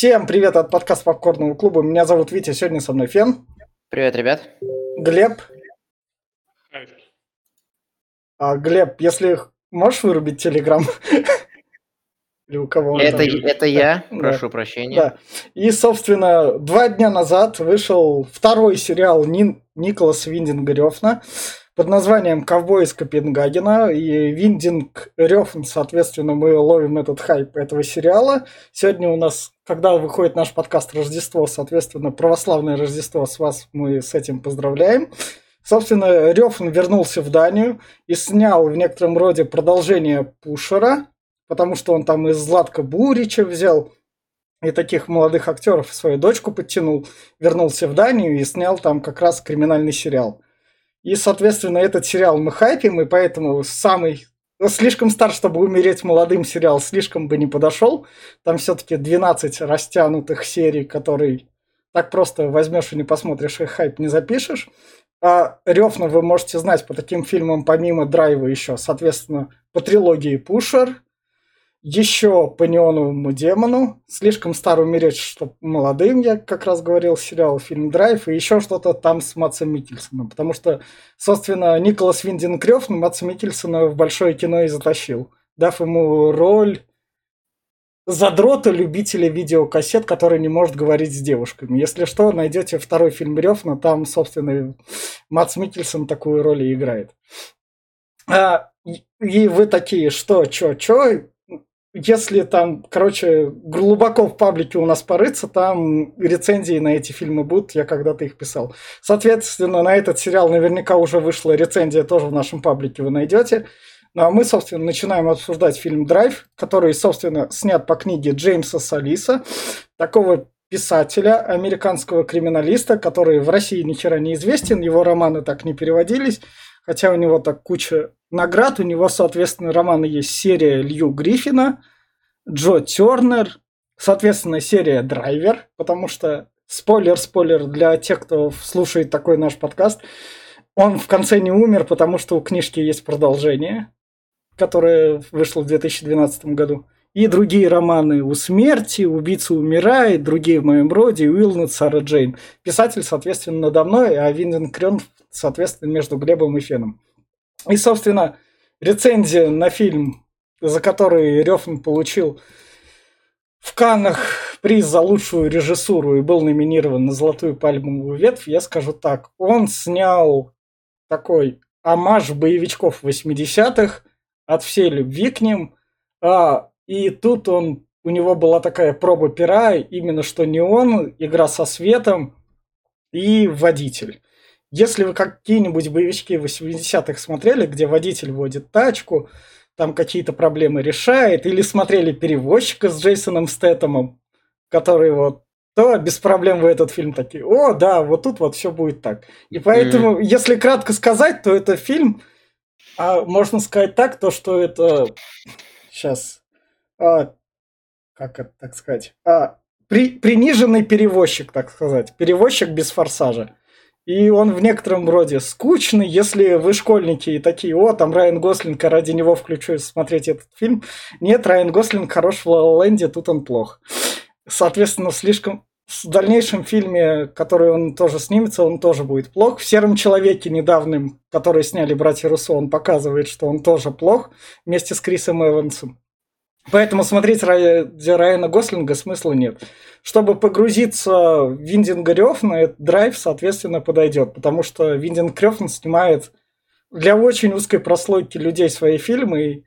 Всем привет от подкаста Попкорного клуба. Меня зовут Витя, сегодня со мной Фен. Привет, ребят. Глеб. А, Глеб, если можешь вырубить Телеграм? Или у кого это, это я, да. прошу да. прощения. Да. И, собственно, два дня назад вышел второй сериал Нин, Николаса Виндинга Рёфна под названием «Ковбой из Копенгагена». И Виндинг Рёфн, соответственно, мы ловим этот хайп этого сериала. Сегодня у нас, когда выходит наш подкаст «Рождество», соответственно, православное Рождество, с вас мы с этим поздравляем. Собственно, Рёфн вернулся в Данию и снял в некотором роде продолжение Пушера, потому что он там из Златка Бурича взял и таких молодых актеров свою дочку подтянул, вернулся в Данию и снял там как раз криминальный сериал. И, соответственно, этот сериал мы хайпим, и поэтому самый ну, слишком стар, чтобы умереть молодым сериал, слишком бы не подошел. Там все-таки 12 растянутых серий, которые так просто возьмешь и не посмотришь, и хайп не запишешь. А Рёфна вы можете знать по таким фильмам, помимо Драйва еще, соответственно, по трилогии Пушер, еще по неоновому демону, слишком стар умереть, чтобы молодым, я как раз говорил, сериал, фильм Драйв, и еще что-то там с Матсом Микельсоном, потому что, собственно, Николас Виндин Крёв Матса Микельсона в большое кино и затащил, дав ему роль задрота любителя видеокассет, который не может говорить с девушками. Если что, найдете второй фильм Рёфна, там, собственно, Матс Микельсон такую роль и играет. А, и вы такие, что, чё, чё, если там, короче, глубоко в паблике у нас порыться, там рецензии на эти фильмы будут, я когда-то их писал. Соответственно, на этот сериал наверняка уже вышла рецензия, тоже в нашем паблике вы найдете. Ну а мы, собственно, начинаем обсуждать фильм «Драйв», который, собственно, снят по книге Джеймса Салиса, такого писателя, американского криминалиста, который в России ни хера не известен, его романы так не переводились, хотя у него так куча наград, у него, соответственно, романы есть серия Лью Гриффина, Джо Тернер, соответственно, серия Драйвер, потому что спойлер-спойлер для тех, кто слушает такой наш подкаст, он в конце не умер, потому что у книжки есть продолжение, которое вышло в 2012 году. И другие романы «У смерти», «Убийца умирает», другие в моем роде, «Уилнет», «Сара Джейн». Писатель, соответственно, надо мной, а Винден Крен, соответственно, между Глебом и Феном. И, собственно, рецензия на фильм, за который Рёфн получил в Каннах приз за лучшую режиссуру и был номинирован на «Золотую пальмовую ветвь», я скажу так. Он снял такой амаж боевичков 80-х от всей любви к ним. А, и тут он, у него была такая проба пера, именно что не он, игра со светом и водитель. Если вы какие-нибудь боевички 80-х смотрели, где водитель водит тачку, там какие-то проблемы решает, или смотрели перевозчика с Джейсоном Стэтомом, который вот то без проблем вы этот фильм такие, о, да, вот тут вот все будет так. И поэтому, mm-hmm. если кратко сказать, то это фильм, а можно сказать так, то что это сейчас, а, как это так сказать, а, при, приниженный перевозчик, так сказать, перевозчик без форсажа. И он в некотором роде скучный, если вы школьники и такие, о, там Райан Гослинг, а ради него включу смотреть этот фильм. Нет, Райан Гослинг хорош в Ла Ленде, тут он плох. Соответственно, слишком в дальнейшем фильме, который он тоже снимется, он тоже будет плох. В «Сером человеке» недавнем, который сняли братья Руссо, он показывает, что он тоже плох вместе с Крисом Эвансом. Поэтому смотреть ради Райана Гослинга смысла нет. Чтобы погрузиться в Виндинга Рёфна, драйв, соответственно, подойдет, потому что Виндинг Рёфн снимает для очень узкой прослойки людей свои фильмы, и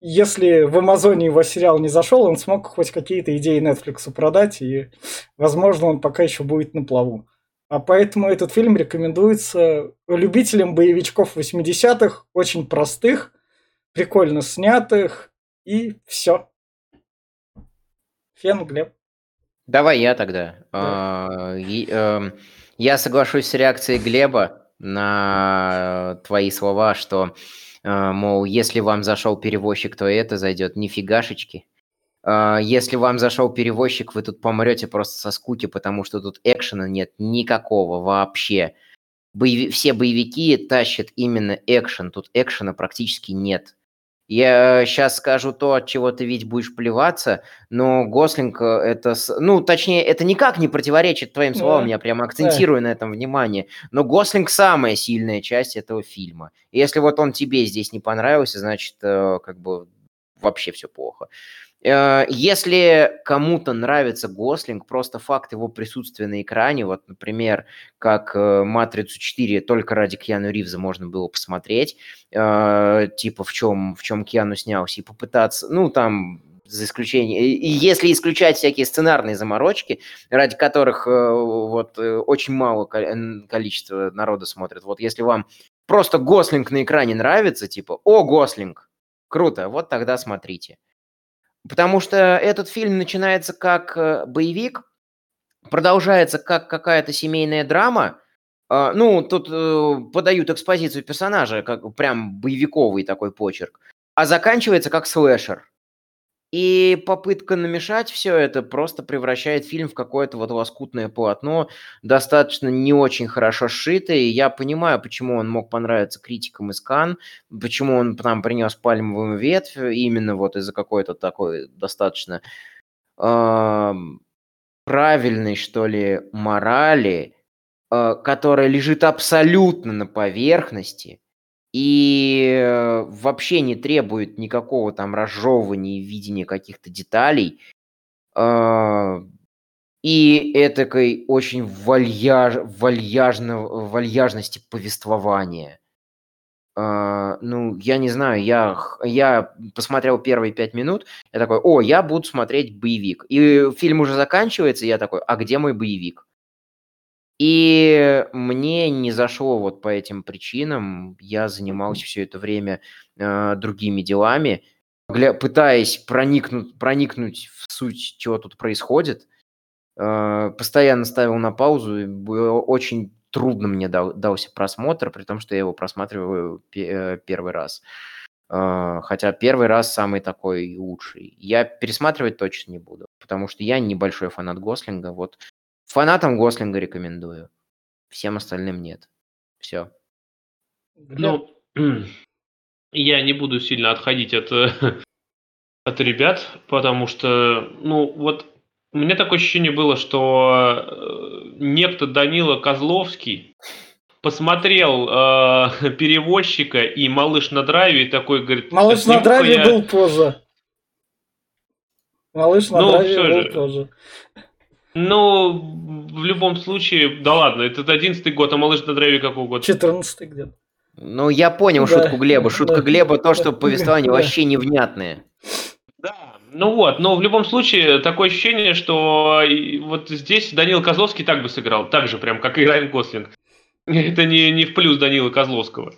если в Амазоне его сериал не зашел, он смог хоть какие-то идеи Netflix продать, и, возможно, он пока еще будет на плаву. А поэтому этот фильм рекомендуется любителям боевичков 80-х, очень простых, прикольно снятых, и все. Фен, Глеб. Давай я тогда. Да. Эм, я соглашусь с реакцией Глеба на твои слова, что, э, мол, если вам зашел перевозчик, то это зайдет. Нифигашечки. Э, если вам зашел перевозчик, вы тут помрете просто со скуки, потому что тут экшена нет никакого вообще. Боеви... Все боевики тащат именно экшен. Тут экшена практически нет. Я сейчас скажу то, от чего ты ведь будешь плеваться, но Гослинг э, это... Ну, точнее, это никак не противоречит твоим словам, я прямо акцентирую на этом внимание. Но Гослинг самая сильная часть этого фильма. И если вот он тебе здесь не понравился, значит, э, как бы вообще все плохо. Э, если кому-то нравится Гослинг, просто факт его присутствия на экране, вот, например, как э, «Матрицу 4» только ради Киану Ривза можно было посмотреть, э, типа в чем, в чем Киану снялся, и попытаться, ну, там, за исключением, если исключать всякие сценарные заморочки, ради которых вот очень мало количество народа смотрит, вот если вам просто Гослинг на экране нравится, типа, о, Гослинг, круто, вот тогда смотрите. Потому что этот фильм начинается как э, боевик, продолжается как какая-то семейная драма. А, ну, тут э, подают экспозицию персонажа, как прям боевиковый такой почерк. А заканчивается как слэшер. И попытка намешать все это просто превращает фильм в какое-то вот лоскутное полотно, достаточно не очень хорошо сшитое. И я понимаю, почему он мог понравиться критикам из Кан, почему он там принес пальмовую ветвь, именно вот из-за какой-то такой достаточно э, правильной, что ли, морали, э, которая лежит абсолютно на поверхности – и э, вообще не требует никакого там разжевывания и видения каких-то деталей. А, и этакой очень вальяж, вальяжно, вальяжности повествования. Uh, ну, я не знаю, я, я посмотрел первые пять минут, я такой, о, я буду смотреть боевик. И фильм уже заканчивается, и я такой, а где мой боевик? И мне не зашло вот по этим причинам. Я занимался все это время э, другими делами, гля- пытаясь проникнуть, проникнуть в суть, чего тут происходит. Э, постоянно ставил на паузу. И было очень трудно мне дал, дался просмотр, при том, что я его просматриваю п- первый раз. Э, хотя первый раз самый такой лучший. Я пересматривать точно не буду, потому что я небольшой фанат Гослинга. Вот Фанатам Гослинга рекомендую. Всем остальным нет. Все. Ну, я не буду сильно отходить от, от ребят, потому что, ну, вот у меня такое ощущение было, что э, некто Данила Козловский посмотрел э, перевозчика и малыш на драйве и такой говорит... Малыш на драйве я... был позже. Малыш на ну, драйве был же. тоже. Ну, в любом случае, да ладно, это 11 год, а малыш на драйве какого года? 14 где-то. Ну, я понял да. шутку Глеба. Шутка да. Глеба то, что повествование да. вообще невнятное. Да, ну вот, но в любом случае такое ощущение, что вот здесь Данил Козловский так бы сыграл, так же прям, как и Райан Гослинг. Это не, не в плюс Данила Козловского.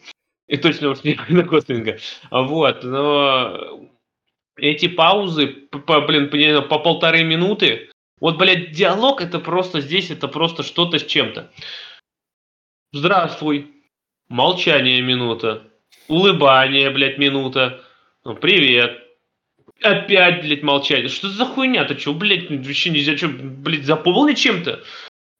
И точно уж не Райана Гослинга. Вот, но эти паузы, по, блин, по, по полторы минуты, вот, блядь, диалог это просто здесь, это просто что-то с чем-то. Здравствуй. Молчание минута. Улыбание, блядь, минута. Ну, привет. Опять, блядь, молчание. Что за хуйня? Ты что, блядь, вообще нельзя что, блядь, заполнить чем-то?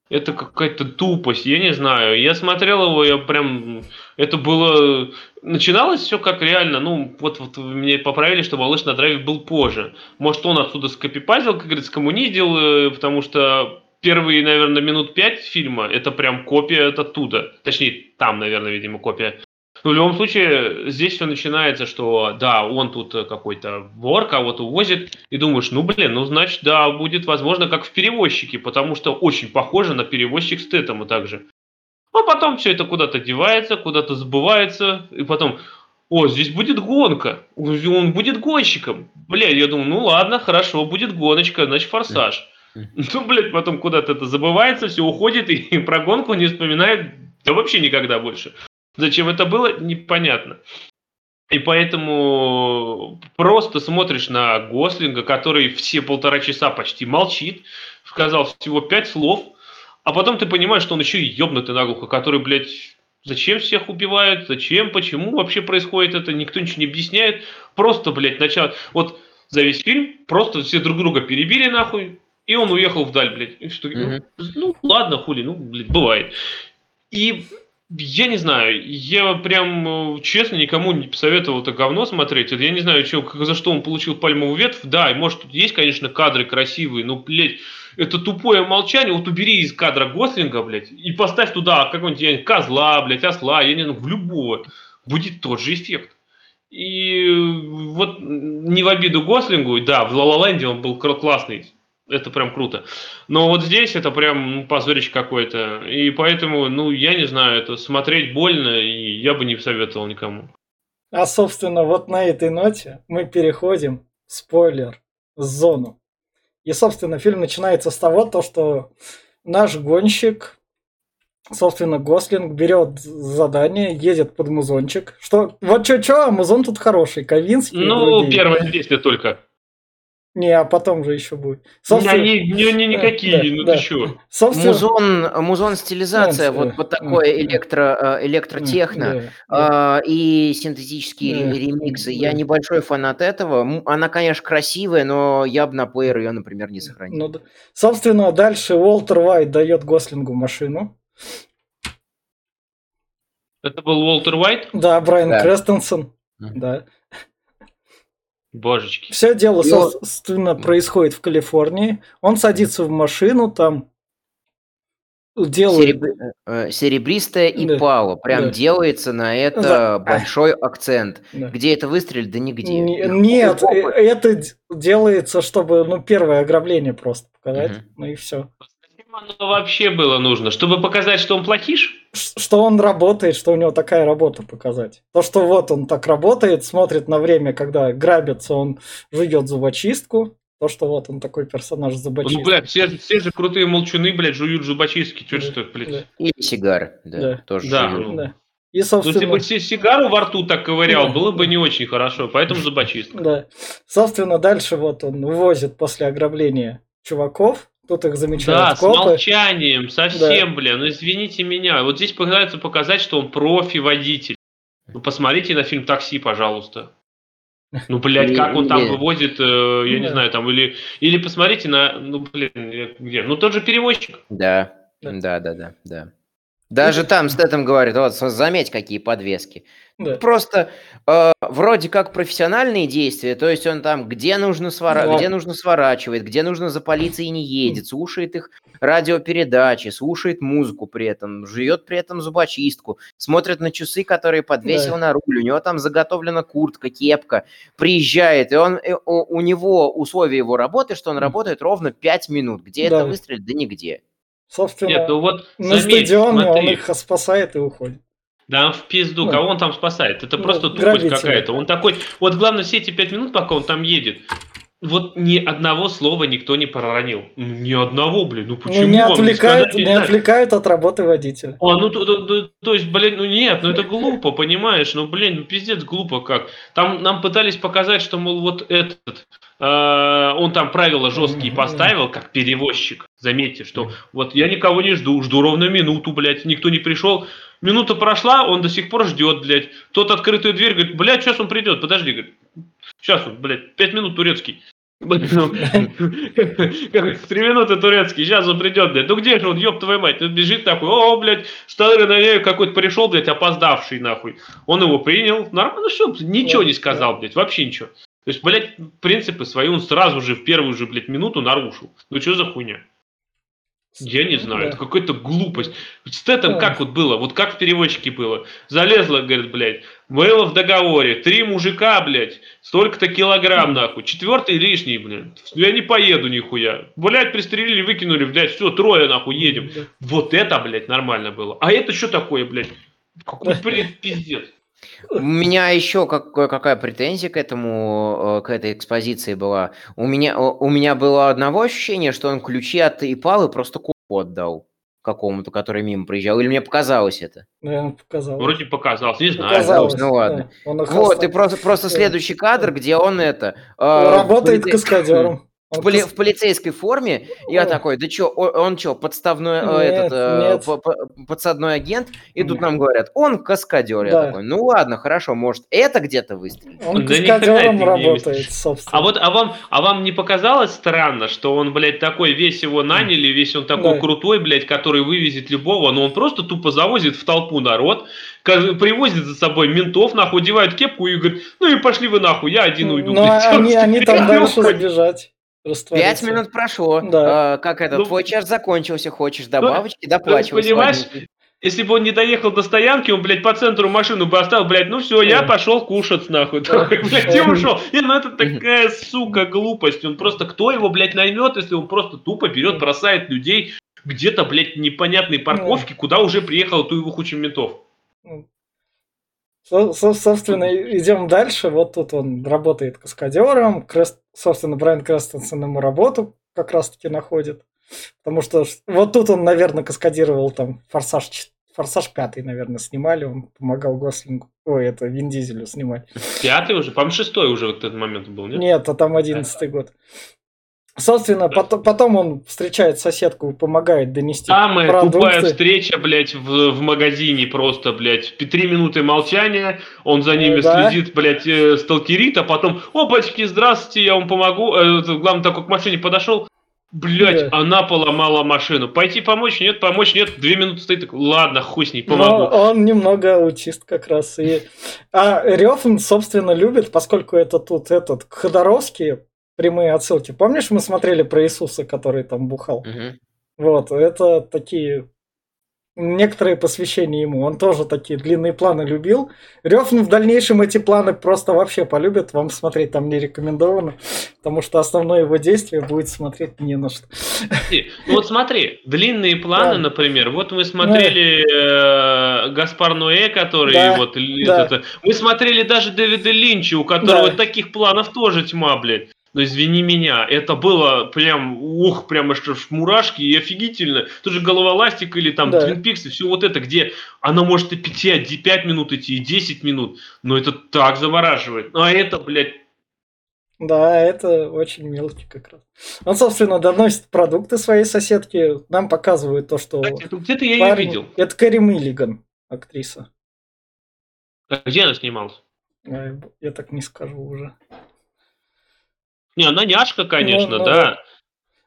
Это какая-то тупость, я не знаю. Я смотрел его, я прям... Это было... Начиналось все как реально, ну, вот, вот мне поправили, что «Малыш на драйве» был позже. Может, он отсюда скопипазил, как говорится, скоммунизил, э, потому что первые, наверное, минут пять фильма это прям копия от оттуда. Точнее, там, наверное, видимо, копия. Но в любом случае, здесь все начинается, что да, он тут э, какой-то вор, кого-то увозит, и думаешь, ну блин, ну значит, да, будет возможно, как в перевозчике, потому что очень похоже на перевозчик с Тетом также. А потом все это куда-то девается, куда-то забывается, и потом, о, здесь будет гонка, он будет гонщиком. Бля, я думаю, ну ладно, хорошо, будет гоночка, значит форсаж. Ну, блядь, потом куда-то это забывается, все уходит, и про гонку не вспоминает да вообще никогда больше. Зачем это было, непонятно. И поэтому просто смотришь на Гослинга, который все полтора часа почти молчит, сказал всего пять слов, а потом ты понимаешь, что он еще и ебнутый наглухо, который, блядь, зачем всех убивают, зачем, почему вообще происходит это, никто ничего не объясняет. Просто, блядь, начало... Вот за весь фильм просто все друг друга перебили нахуй, и он уехал вдаль, блядь. И что, mm-hmm. ну, ну, ладно, хули, ну, блядь, бывает. И я не знаю, я прям э, честно никому не посоветовал это говно смотреть. Это я не знаю, как- за что он получил пальмовую ветвь. Да, может тут есть, конечно, кадры красивые, но, блядь, это тупое молчание. Вот убери из кадра Гослинга, блядь, и поставь туда какого-нибудь козла, блядь, осла, я не знаю, в любого. Будет тот же эффект. И э, вот не в обиду Гослингу, да, в ла ла он был классный, это прям круто. Но вот здесь это прям ну, позорище какое-то. И поэтому, ну, я не знаю, это смотреть больно, и я бы не советовал никому. А, собственно, вот на этой ноте мы переходим в спойлер зону. И, собственно, фильм начинается с того, то, что наш гонщик, собственно, Гослинг берет задание, едет под музончик. Что, вот что-что, а музон тут хороший, Ковинский. Ну, первое действие только. Не, а потом же еще будет. Меня не, не- не никакие, Да, ну да. ты чё? Собственно, Музон, музон стилизация, Да, вот да, под такое да. электро, э, электротехно. да, да. А, и синтетические Да, ре- ремиксы. Я да. небольшой фанат этого. Она, конечно, красивая, но я бы на плеер ее, например, не сохранил. Ну да. Собственно, дальше Уолтер Уайт дает Гослингу машину. Это был Уолтер Уайт? Да, Брайан Да. Крестенсен. Мгм. Да. Божечки. Все дело, И он- собственно, происходит в Калифорнии. Он садится в машину, там делает... Сереб- э, Серебристая и Да. Прям да. делается на это Да. большой акцент. Да. Где это выстрелит? Да нигде. Их Нет, опыт. э, это делается, чтобы, ну, первое ограбление просто показать. Мгм. Ну и все. Зачем оно вообще было нужно? Чтобы показать, что он плохиш? Что он работает, что у него такая работа показать. То, что вот он так работает, смотрит на время, когда грабится, он жует зубочистку. То, что вот он такой персонаж Ну, зубочистки. блядь, все, же- все же крутые молчуны, блядь, жуют зубочистки. Чё Да, что, блядь? да, Или сигары. Да, Да. тоже Да, жуют. ну. да. И, Ну, если собственно, бы си- сигару во рту так ковырял, Да. было бы не очень хорошо, поэтому зубочистка. Да. Собственно, дальше вот он увозит после ограбления чуваков. Тут их замечают Да, с копы. молчанием, совсем, бля, ну извините меня. Вот здесь пытаются показать, что он профи-водитель. Ну, посмотрите на фильм «Такси», пожалуйста. Ну, блядь, как он там вывозит, э, я не Да. знаю, там, или, или посмотрите на, ну, блин, где? Ну, тот же перевозчик. Да, Да. да, да, да, да. Даже там с этим говорит, вот с- заметь, какие подвески. Да. Просто э, вроде как профессиональные действия, то есть он там где нужно, свора... Да. где нужно сворачивает, где нужно за полицией не едет, слушает их радиопередачи, слушает музыку при этом, жует при этом зубочистку, смотрит на часы, которые подвесил Да. на руль, у него там заготовлена куртка, кепка, приезжает, и он, э, у, у него условия его работы, что он работает ровно 5 минут. Где Да. это выстрелит? Да нигде. Собственно, Нет, ну вот, на заметь, стадионе он смотри. их спасает и уходит. Да, в пизду, Ну. кого он там спасает? Это Ну, просто тупость какая-то. Он такой, вот главное, все эти пять минут, пока он там едет, вот ни одного слова никто не проронил. Ну, Ни одного, блин, ну почему Ну, не отвлекают, не нельзя? отвлекают от работы водителя. А, ну, то, то- то- то есть, блин, ну нет, ну это глупо, понимаешь? Ну, блин, ну пиздец глупо как. Там нам пытались показать, что, мол, вот этот, э, он там правила жесткие поставил, как перевозчик. Заметьте, что вот я никого не жду, жду ровно минуту, блядь, никто не пришел. Минута прошла, он до сих пор ждет, блядь. Тот открытую дверь говорит, блядь, сейчас он придет, подожди, говорит. Сейчас он, блядь, пять минут турецкий. Ну, Три минуты турецкий, сейчас он придет, блядь. Ну где же он, ёб твою мать? Он бежит такой, о, блядь, штаны на ней какой-то пришел, блядь, опоздавший, нахуй. Он его принял, нормально, все, ничего не сказал, блядь, вообще ничего. То есть, блядь, принципы свои он сразу же в первую же, блядь, минуту нарушил. Ну что за хуйня? Я не знаю, Да. это какая-то глупость. С этим Да. как вот было, вот как в переводчике было. Залезла, говорит, блядь, было в договоре, три мужика, блядь, столько-то килограмм, нахуй, четвертый лишний, блядь, я не поеду нихуя. Блядь, пристрелили, выкинули, блядь, все, трое, нахуй, едем. Вот это, блядь, нормально было. А это что такое, блядь? Какой, блядь, пиздец. У меня еще как, какая претензия к этому, э, к этой экспозиции была. У меня, у меня было одного ощущения, что он ключи от Ипалы просто копу отдал какому-то, который мимо проезжал. Или мне показалось это? Наверное, показалось. Вроде показалось, не знаю. Показалось, ну ладно. да. Он Вот, и просто, просто следующий кадр, где он это... э, Работает полицей- каскадером. в, поли, в полицейской форме. Я Ой. такой, да что, он что, подставной нет, этот нет. Э, подсадной агент? И тут нам говорят, он каскадер. Да. Я такой, ну ладно, хорошо, может, это где-то выстрелит. Он да каскадером работает, собственно. А вот, а вам, а вам не показалось странно, что он, блядь, такой, весь его наняли, весь он такой да. крутой, блядь, который вывезет любого, но он просто тупо завозит в толпу народ, привозит за собой ментов, нахуй, одевает кепку и говорит, ну и пошли вы нахуй, я один уйду. Ну, они, они там дальше Пять минут прошло. Да. А, как это? Ну, твой час закончился. Хочешь добавочки? Ну, доплачивай. Понимаешь, если бы он не доехал до стоянки, он, блядь, по центру машину бы оставил, блядь, ну все, я пошел кушать, нахуй. Блядь, и ушел. И, ну это такая, сука, глупость. Он просто, кто его, блядь, наймет, если он просто тупо берет, бросает людей где-то, блядь, непонятной парковке, куда уже приехал ту его куча ментов. Собственно, идем дальше. Вот тут он работает каскадером. Крест, собственно, Брайан Крестенсен ему работу как раз-таки находит. Потому что вот тут он, наверное, каскадировал там Форсаж, Форсаж пятый, наверное, снимали. Он помогал Гослингу. Ой, это Вин Дизелю снимать. Пятый уже? По-моему, шестой уже в этот момент был, нет? Нет, а там одиннадцатый год. Собственно, потом, потом он встречает соседку помогает донести Самая продукты. тупая встреча, блядь, в, в магазине просто, блядь. Три минуты молчания, он за ними да. следит, блядь, э, сталкерит, а потом, опачки, здравствуйте, я вам помогу. Э, главное, такой к машине подошел, Блять, да. она поломала машину. Пойти помочь? Нет, помочь нет. Две минуты стоит. Так, Ладно, хуй с ней, помогу. Но он немного аутист как раз. И... А Рёфн, собственно, любит, поскольку это тут этот Ходоровский, прямые отсылки. Помнишь, мы смотрели про Иисуса, который там бухал? Угу. Вот, это такие некоторые посвящения ему. Он тоже такие длинные планы любил. Рёфн в дальнейшем эти планы просто вообще полюбит. Вам смотреть там не рекомендовано, потому что основное его действие будет смотреть не на что. Ну вот смотри, длинные планы, да. например. Вот мы смотрели да. э, Гаспар Ноэ, который да. вот... Да. Это, мы смотрели даже Дэвида Линча, у которого да. таких планов тоже тьма, блядь. Но извини меня, это было прям, ух, прям аж мурашки и офигительно. Тоже головоластик или там да. Twin Peaks и все вот это, где она может и 5, 5 минут идти, и 10 минут, но это так завораживает. А это, блядь, да, это очень мелкий как раз. Он, собственно, доносит продукты своей соседке. Нам показывают то, что... Где-то я парень... ее видел. Это Кэрри Миллиган, актриса. А где она снималась? Я так не скажу уже. Не, она няшка, конечно, ну, да.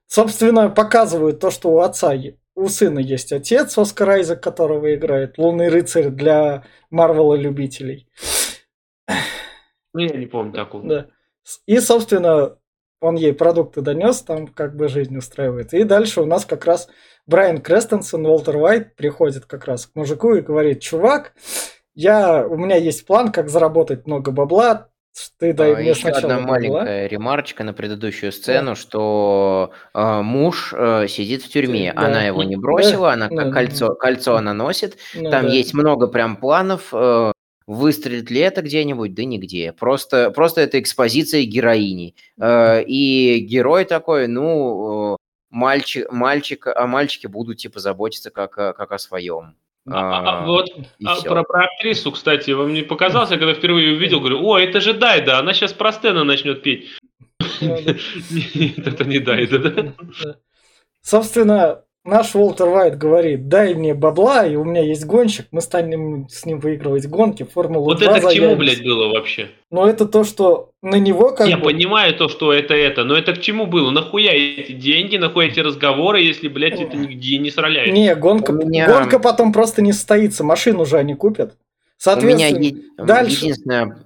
Собственно, показывают то, что у отца, у сына есть отец, Оскар Айзек, которого играет, Лунный рыцарь для Марвела любителей. Ну, я не помню такого. Да. И, собственно, он ей продукты донес, там как бы жизнь устраивает. И дальше у нас как раз Брайан Крестенсен, Уолтер Уайт приходит как раз к мужику и говорит, чувак, я, у меня есть план, как заработать много бабла, ты дай мне Еще одна маленькая ремарочка на предыдущую сцену, что э, муж э, сидит в тюрьме, Да. она его не бросила, она Да. кольцо, кольцо она носит, Ну там да. есть много прям планов, э, выстрелит ли это где-нибудь, да нигде, просто, просто это экспозиция героини, Э, и герой такой, ну, э, мальчик, мальчик, о мальчике будут типа заботиться как, как о своем. А, а, вот а, про, про актрису, кстати, вам не показалось, я когда впервые увидел, говорю, о, это же Дайда, она сейчас про Стена начнет петь. Нет, это не Дайда, да? Собственно, наш Уолтер Вайт говорит, дай мне бабла, и у меня есть гонщик, мы станем с ним выигрывать гонки, Формулу Вот это к чему, блядь, было вообще? Но это то, что на него как Я бы... понимаю то, что это это, но это к чему было? Нахуя эти деньги, нахуя эти разговоры, если, блядь, это нигде не сраляет? Не, гонка, меня... гонка потом просто не состоится, машину же они купят. Соответственно, у меня е- дальше... единственное,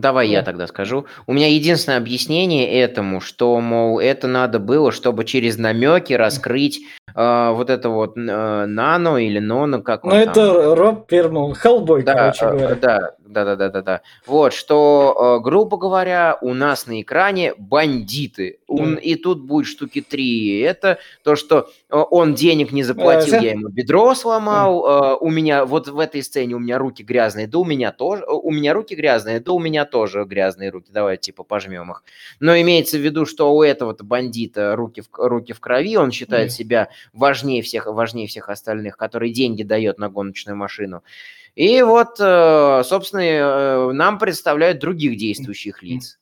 давай я тогда скажу. У меня единственное объяснение этому, что, мол, это надо было, чтобы через намеки раскрыть э, вот это вот э, нано или ноно, как Ну, это Роб Перман, Хеллбой, да, короче э, говоря. Да, да, да, да, да, да. Вот, что, э, грубо говоря, у нас на экране бандиты. Он, и тут будет штуки три. Это то, что он денег не заплатил, я ему бедро сломал. Э, у меня вот в этой сцене у меня руки грязные, да у меня тоже. У меня руки грязные, да у меня тоже грязные руки. Давай типа пожмем их. Но имеется в виду, что у этого-то бандита руки в, руки в крови, он считает mm. себя важнее всех, важнее всех остальных, который деньги дает на гоночную машину. И вот, собственно, нам представляют других действующих лиц.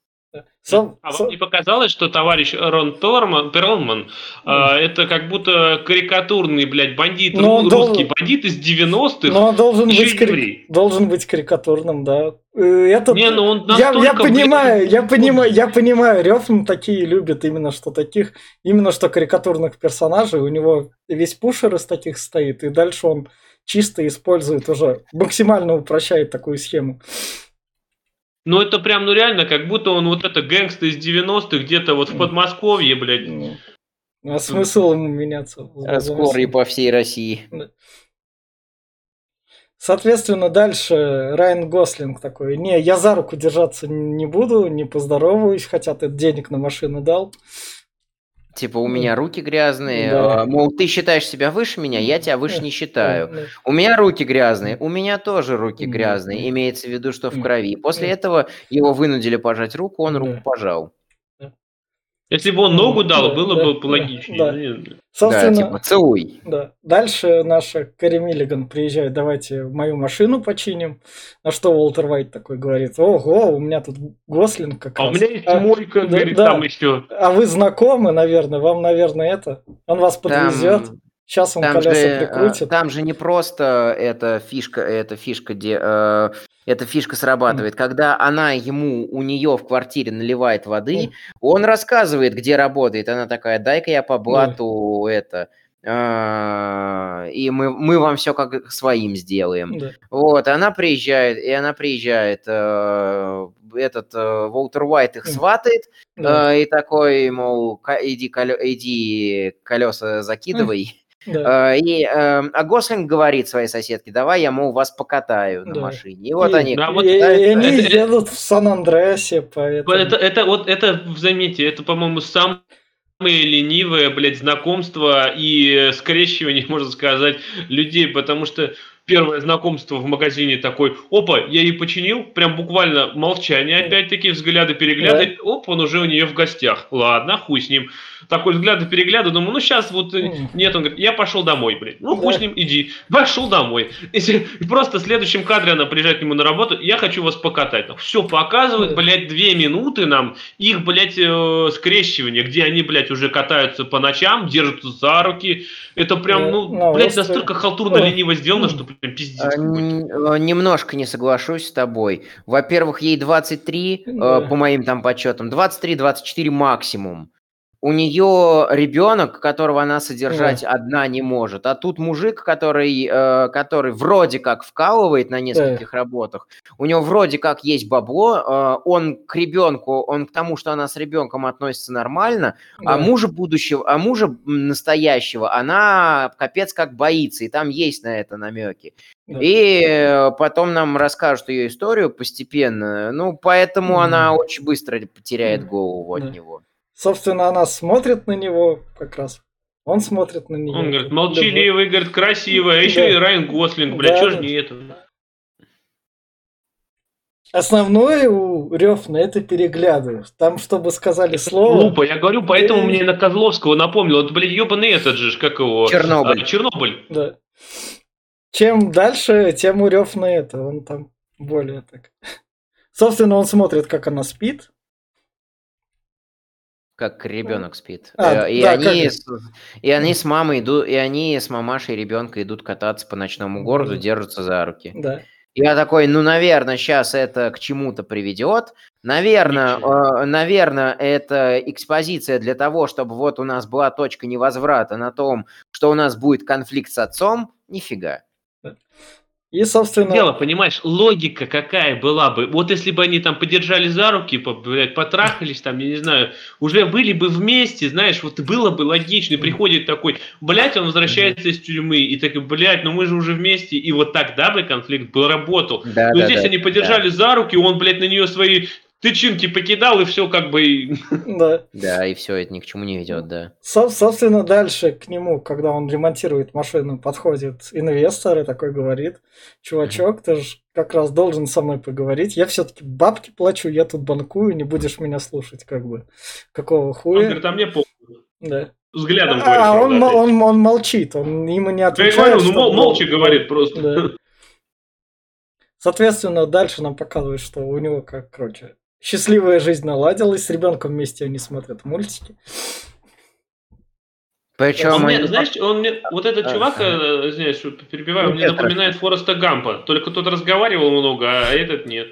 Сам- А сам- вам не показалось, что товарищ Рон Перлман, Перлман а, это как будто карикатурный, блядь, бандит, Ну, он ру- должен- русский бандит из 90-х? Но он должен быть, кари- должен быть карикатурным, да. Этот... Не, ну он я, я понимаю, блядь, я понимаю, я понимаю, Рёфн такие любит именно что таких, именно что карикатурных персонажей. У него весь пушер из таких стоит, и дальше он чисто использует уже, максимально упрощает такую схему. Ну это прям, ну реально, как будто он вот это гэнгста из 90-х где-то вот в Подмосковье, блядь. Ну, А смысл ему меняться? Скоро и по всей России. Соответственно, дальше Райан Гослинг такой, не, я за руку держаться не буду, не поздороваюсь, хотя ты денег на машину дал. Типа, у меня руки грязные, Да. а, мол, ты считаешь себя выше меня, я тебя выше не считаю. У меня руки грязные, у меня тоже руки грязные, имеется в виду, что в крови. После этого его вынудили пожать руку, он руку пожал. Если бы он ногу дал, Да, было да, бы да, логичнее. да. Ну. Да, Собственно, типа, целуй. Да. Дальше наша Кэрри Миллиган приезжает, давайте мою машину починим. На что Уолтер Вайт такой говорит, ого, у меня тут Гослинг как А у раз. меня есть А, мойка, да, говорит, да. там еще. а вы знакомы, наверное, вам, наверное, это. Он вас подвезет, Там, сейчас он там колеса же, э, прикрутит. там же не просто эта фишка, эта фишка, де- э, эта фишка срабатывает. Когда она ему, у нее в квартире наливает воды, он рассказывает, где работает. Она такая, дай-ка я по блату это. а, И мы, мы вам все как своим сделаем. Да. Вот, она приезжает, и она приезжает, э, этот э, Уайт их сватает, Да, э, и такой, мол, «Ка- иди, колё- иди колеса закидывай. Да. Э, И, э, а Гослинг говорит своей соседке, давай я, мол, вас покатаю на Да. машине. И вот И- они... Да, вот и, и это- они это- едут в Сан-Андреасе, поэтому... Это, это вот, это, заметьте, это, по-моему, самое ленивое, блядь, знакомство и скрещивание, можно сказать, людей, потому что первое знакомство в магазине такой, опа, я ей починил, прям буквально молчание, опять-таки, взгляды, перегляды, оп, он уже у нее в гостях. Ладно, хуй с ним. Такой взгляды, перегляды, думаю, ну сейчас вот э, нет, он говорит, я пошел домой, блядь. Ну, хуй Да. с ним, иди. Пошел домой. И просто в следующем кадре она приезжает к нему на работу, я хочу вас покатать. Все показывают, Да. блядь, две минуты нам их, блядь, э, скрещивание, где они, блядь, уже катаются по ночам, держатся за руки. Это прям, Да, ну, блядь, настолько халтурно Да. лениво сделано, что пиздец. Э, э, Немножко не соглашусь с тобой. Во-первых, ей 23, э, Да. по моим там подсчетам, 23-24 максимум. У нее ребенок, которого она содержать одна не может. А тут мужик, который, э, который вроде как вкалывает на нескольких работах. У него вроде как есть бабло. э, он к ребенку, он к тому, что она с ребенком относится нормально. Да. А мужа будущего, а мужа настоящего, она капец как боится, и там есть на это намеки. Да. И потом нам расскажут ее историю постепенно. Ну, поэтому Мгм. она очень быстро потеряет голову от Да. него. Собственно, она смотрит на него как раз. Он смотрит на нее. Он говорит, молчаливый, говорит, красивый, а еще Да. и Райан Гослинг, блядь, Да, что да. ж не это? Основное у Рёфна это перегляды. Там, чтобы сказали слово. Глупо, я говорю, поэтому Э. мне на Козловского напомнил. Это, блядь, ебаный этот же, как его? Чернобыль. А, Чернобыль. Да. Чем дальше, тем у Рёфна это. Он там более так. Собственно, он смотрит, как она спит. Как ребенок спит. А, Э, и, да, они с, и они с мамой идут, и они с мамашей ребенка идут кататься по ночному городу, держатся за руки. Да. Я такой, ну, наверное, сейчас это к чему-то приведет. Наверное, э, наверное, это экспозиция для того, чтобы вот у нас была точка невозврата на том, что у нас будет конфликт с отцом. Нифига. И, собственно, Дело, понимаешь, логика какая была бы. Вот если бы они там подержали за руки, блядь, потрахались там, я не знаю, уже были бы вместе, знаешь, вот было бы логично. И приходит такой, блядь, он возвращается из тюрьмы, и такой, блядь, ну мы же уже вместе. И вот тогда бы конфликт был работал. Да, Но да, здесь да, они подержали за руки, он, блядь, на нее свои тычинки покидал, и все как бы... да. Да, и все, это ни к чему не ведет, да. Со- собственно, дальше к нему, когда он ремонтирует машину, подходит инвестор и такой говорит, чувачок, ты же как раз должен со мной поговорить. Я все-таки бабки плачу, я тут банкую, не будешь меня слушать, как бы. Какого Он хуя? говорит, а мне по Да. взглядом А, говорит. он, правда, мо- опять. он, он молчит, он ему не Я отвечает. говорю, ну мол- молча говорит просто. Да. Соответственно, дальше нам показывают, что у него, как, короче, счастливая жизнь наладилась, с ребенком вместе они смотрят мультики. Причем Он мне, знаешь, он мне, вот этот А, чувак, ага. э, извиняюсь, перебиваю, Ну, мне нет, напоминает Фореста Гампа. Только тот разговаривал много, а этот нет.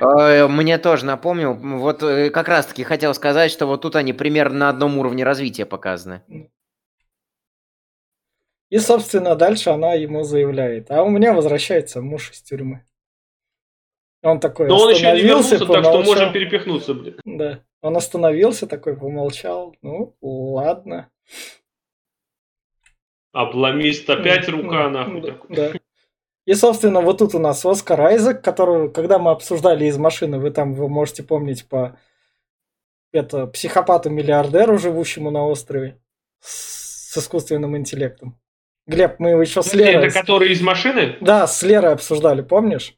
Мне тоже напомнил, вот э, как раз-таки хотел сказать, что вот тут они примерно на одном уровне развития показаны. И, собственно, дальше она ему заявляет, а у меня возвращается муж из тюрьмы. Он такой Но он еще не вернулся, так что помолчал. можем перепихнуться, блин. Да. Он остановился, такой помолчал. Ну, ладно. Обломист опять Ну, рука, ну, нахуй. да, да. И, собственно, вот тут у нас Оскар Айзек, которого, когда мы обсуждали из машины, вы там его можете помнить по это психопату-миллиардеру, живущему на острове с, с искусственным интеллектом. Глеб, мы его еще с Лерой... Это который из машины? Да, с Лерой обсуждали, помнишь?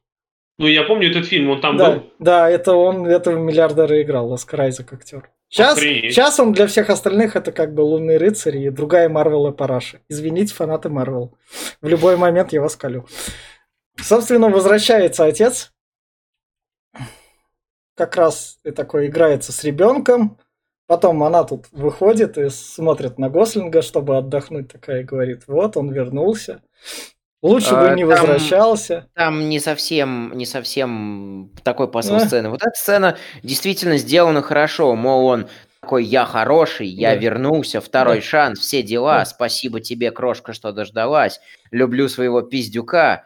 Ну, я помню этот фильм, он там да, был. да, это он этого миллиардера играл, Оскар Айзек актер. Сейчас, Охренеть. сейчас он для всех остальных это как бы лунный рыцарь и другая Марвел и параша. Извините, фанаты Марвел. В любой момент я вас колю. Собственно, возвращается отец. Как раз и такой играется с ребенком. Потом она тут выходит и смотрит на Гослинга, чтобы отдохнуть, такая и говорит, вот он вернулся. Лучше бы А, не там- возвращался. Там не совсем, не совсем такой посыл А. сцены. Вот эта сцена действительно сделана хорошо. Мол, он такой, я хороший, я Да. вернулся, второй Да. шанс, все дела, Да. спасибо тебе, крошка, что дождалась. Люблю своего пиздюка.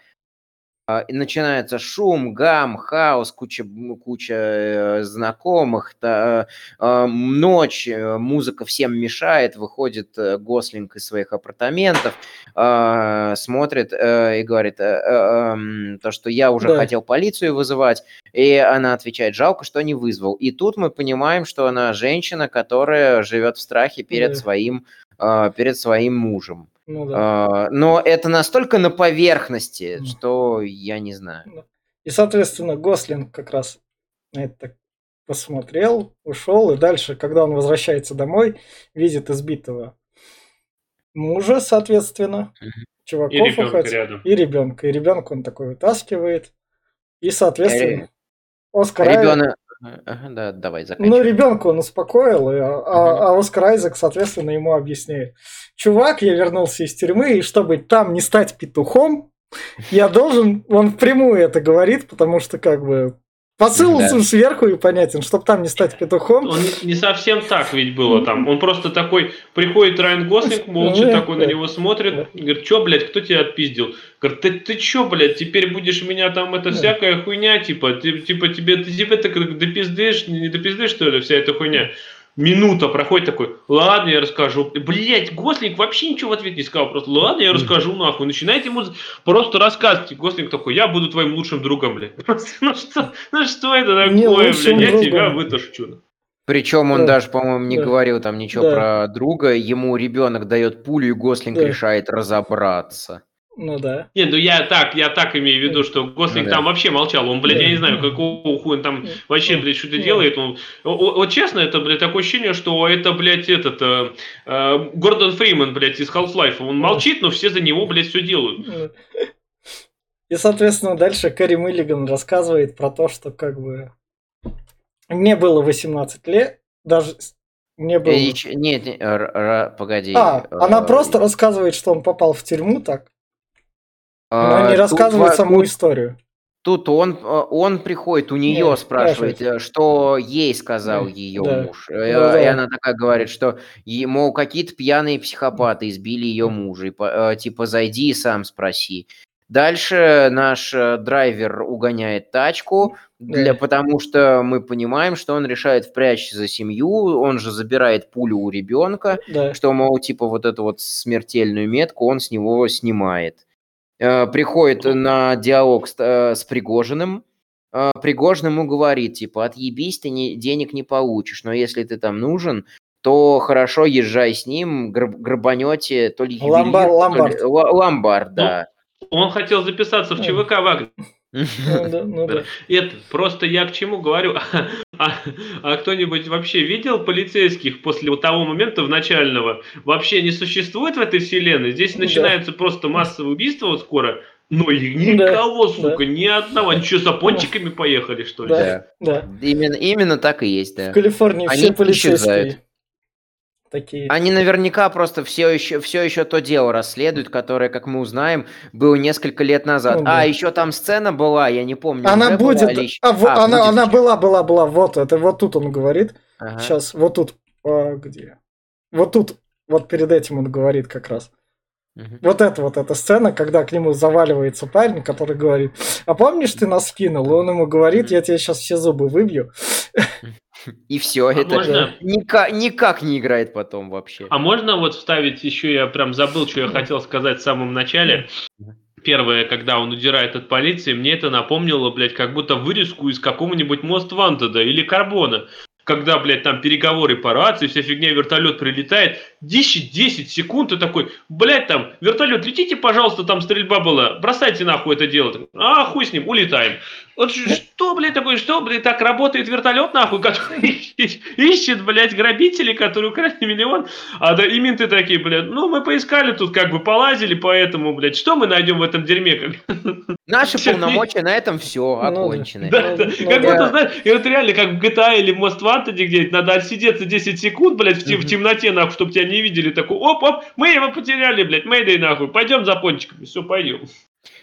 А, и начинается шум, гам, хаос, куча, куча э, знакомых, та- э, э, ночь, э, музыка всем мешает, выходит Гослинг из своих апартаментов, э, смотрит и говорит, эм, то, что я уже Да. хотел полицию вызывать, и она отвечает, жалко, что не вызвал. И тут мы понимаем, что она женщина, которая живет в страхе перед Да. своим перед своим мужем. Ну да. А, Но это настолько на поверхности, Мгм. что я не знаю. И, соответственно, Гослинг как раз на это так посмотрел, ушел, и дальше, когда он возвращается домой, видит избитого мужа, соответственно, Мгм. чуваков И ребенка уходит, рядом. и ребенка. И ребенка он такой вытаскивает. И, соответственно, Оскар Ай- Ребенок... Ага, да, давай Ну, заканчивай. ребенка он успокоил, а, а- а Оскар Айзек, соответственно, ему объясняет. Чувак, я вернулся из тюрьмы, и чтобы там не стать петухом, я должен... Он впрямую это говорит, потому что как бы посыл Да. сверху и понятен, чтобы там не стать петухом. Он не- совсем так ведь было там. Он просто такой, приходит Райан Гослинг, молча Да, такой на него смотрит, говорит, чё, блядь, кто тебя отпиздил? Говорит, ты, ты чё, блядь, теперь будешь меня там, это всякая хуйня, типа, ты, типа, тебе, ты тебе так допиздышь, не допиздышь, что ли, вся эта хуйня? Минута проходит такой, ладно, я расскажу. Блять, Гослинг вообще ничего в ответ не сказал, просто ладно, я расскажу нахуй. Начинайте ему просто рассказывать. Гослинг такой, я буду твоим лучшим другом, блядь. Просто, ну что, ну что это такое, блядь, я другом. тебя вытащу. Причем он Да. даже, по-моему, не Да. говорил там ничего Да. про друга. Ему ребенок дает пулю, и Гослинг Да. решает разобраться. Ну да. Не, ну я так, я так имею в виду, что Гослинг Ну да. там вообще молчал. Он, блядь, я не знаю, какого хуя он там вообще, блядь, что-то делает. Он, вот честно, это, блядь, такое ощущение, что это, блядь, этот, э, э, Гордон Фриман, блядь, из Half-Life. Он молчит, но все за него, блядь, все делают. И, соответственно, дальше Кэрри Миллиган рассказывает про то, что как бы мне было 18 лет, даже мне было... И Нет, не- р- р- погоди. А, э, она просто рассказывает, что он попал в тюрьму так. Она а, не тут рассказывает во- саму тут- историю. Тут он, э, он приходит, у нее Не, спрашивает, э, что ей сказал Да, ее да. муж. Э, Ну да. И она такая говорит, что, е- мол, какие-то пьяные психопаты избили ее мужа. И, типа, зайди и сам спроси. Дальше наш драйвер угоняет тачку, для, Да. потому что мы понимаем, что он решает впрячься за семью, он же забирает пулю у ребенка, Да. что, мол, типа вот эту вот смертельную метку он с него снимает. Э, Приходит на диалог с, э, с Пригожиным. Э, Пригожин ему говорит, типа, отъебись, ты не, денег не получишь, но если ты там нужен, то хорошо, езжай с ним, граб- грабанете то ли ювелир, Ломбар- то ли- ломбард. ломбард, да. Он хотел записаться в Ну. ЧВК Вагнер. Ну да, ну да. Это просто я к чему говорю. А, а кто-нибудь вообще видел полицейских после вот того момента в начального? Вообще не существует в этой вселенной. Здесь Да. начинается просто массовое убийство вот скоро. Но их никого, сука, ни одного. Они что, с опончиками поехали, что ли? Да, да. Именно, именно так и есть, да. В Калифорнии Они все полицейские исчезают. Такие. Они наверняка просто все еще, все еще то дело расследуют, которое, как мы узнаем, было несколько лет назад. Ну да. А, еще там сцена была, я не помню. Она уже была будет, или а, А, она, будет она еще. была, была, была, вот, это вот тут он говорит. Ага. Сейчас, вот тут, а, где? Вот тут, вот перед этим он говорит как раз. Вот это вот эта сцена, когда к нему заваливается парень, который говорит, а помнишь, ты нас кинул? И он ему говорит, я тебе сейчас все зубы выбью. И все, А это можно- никак, никак не играет потом вообще. А можно вот вставить еще, я прям забыл, что я хотел сказать в самом начале. Первое, когда он удирает от полиции, мне это напомнило, блядь, как будто вырезку из какого-нибудь Мост Вантеда или Карбона. Когда, блядь, там переговоры по рации, вся фигня, вертолет прилетает, 10-10 секунд, и такой, блядь, там, вертолет, летите, пожалуйста, там стрельба была, бросайте нахуй это дело. А, хуй с ним, улетаем. Вот что, блядь, такое, что, блядь, так работает вертолет, нахуй, который ищет, блядь, грабителей, которые украли миллион, а да, и менты такие, блядь, ну, мы поискали тут, как бы, полазили, поэтому, блядь, что мы найдем в этом дерьме? Как- Наши полномочия на этом все да. окончены. Да, да. ну Как будто, знаешь, и вот реально, как в GTA или в Most Wanted где-нибудь, надо отсидеться 10 секунд, блядь, в, темноте, нахуй, чтобы тебя не видели. Такой, оп-оп, мы его потеряли, блядь, Мэйдэй, нахуй, пойдем за пончиками, все, пойдем.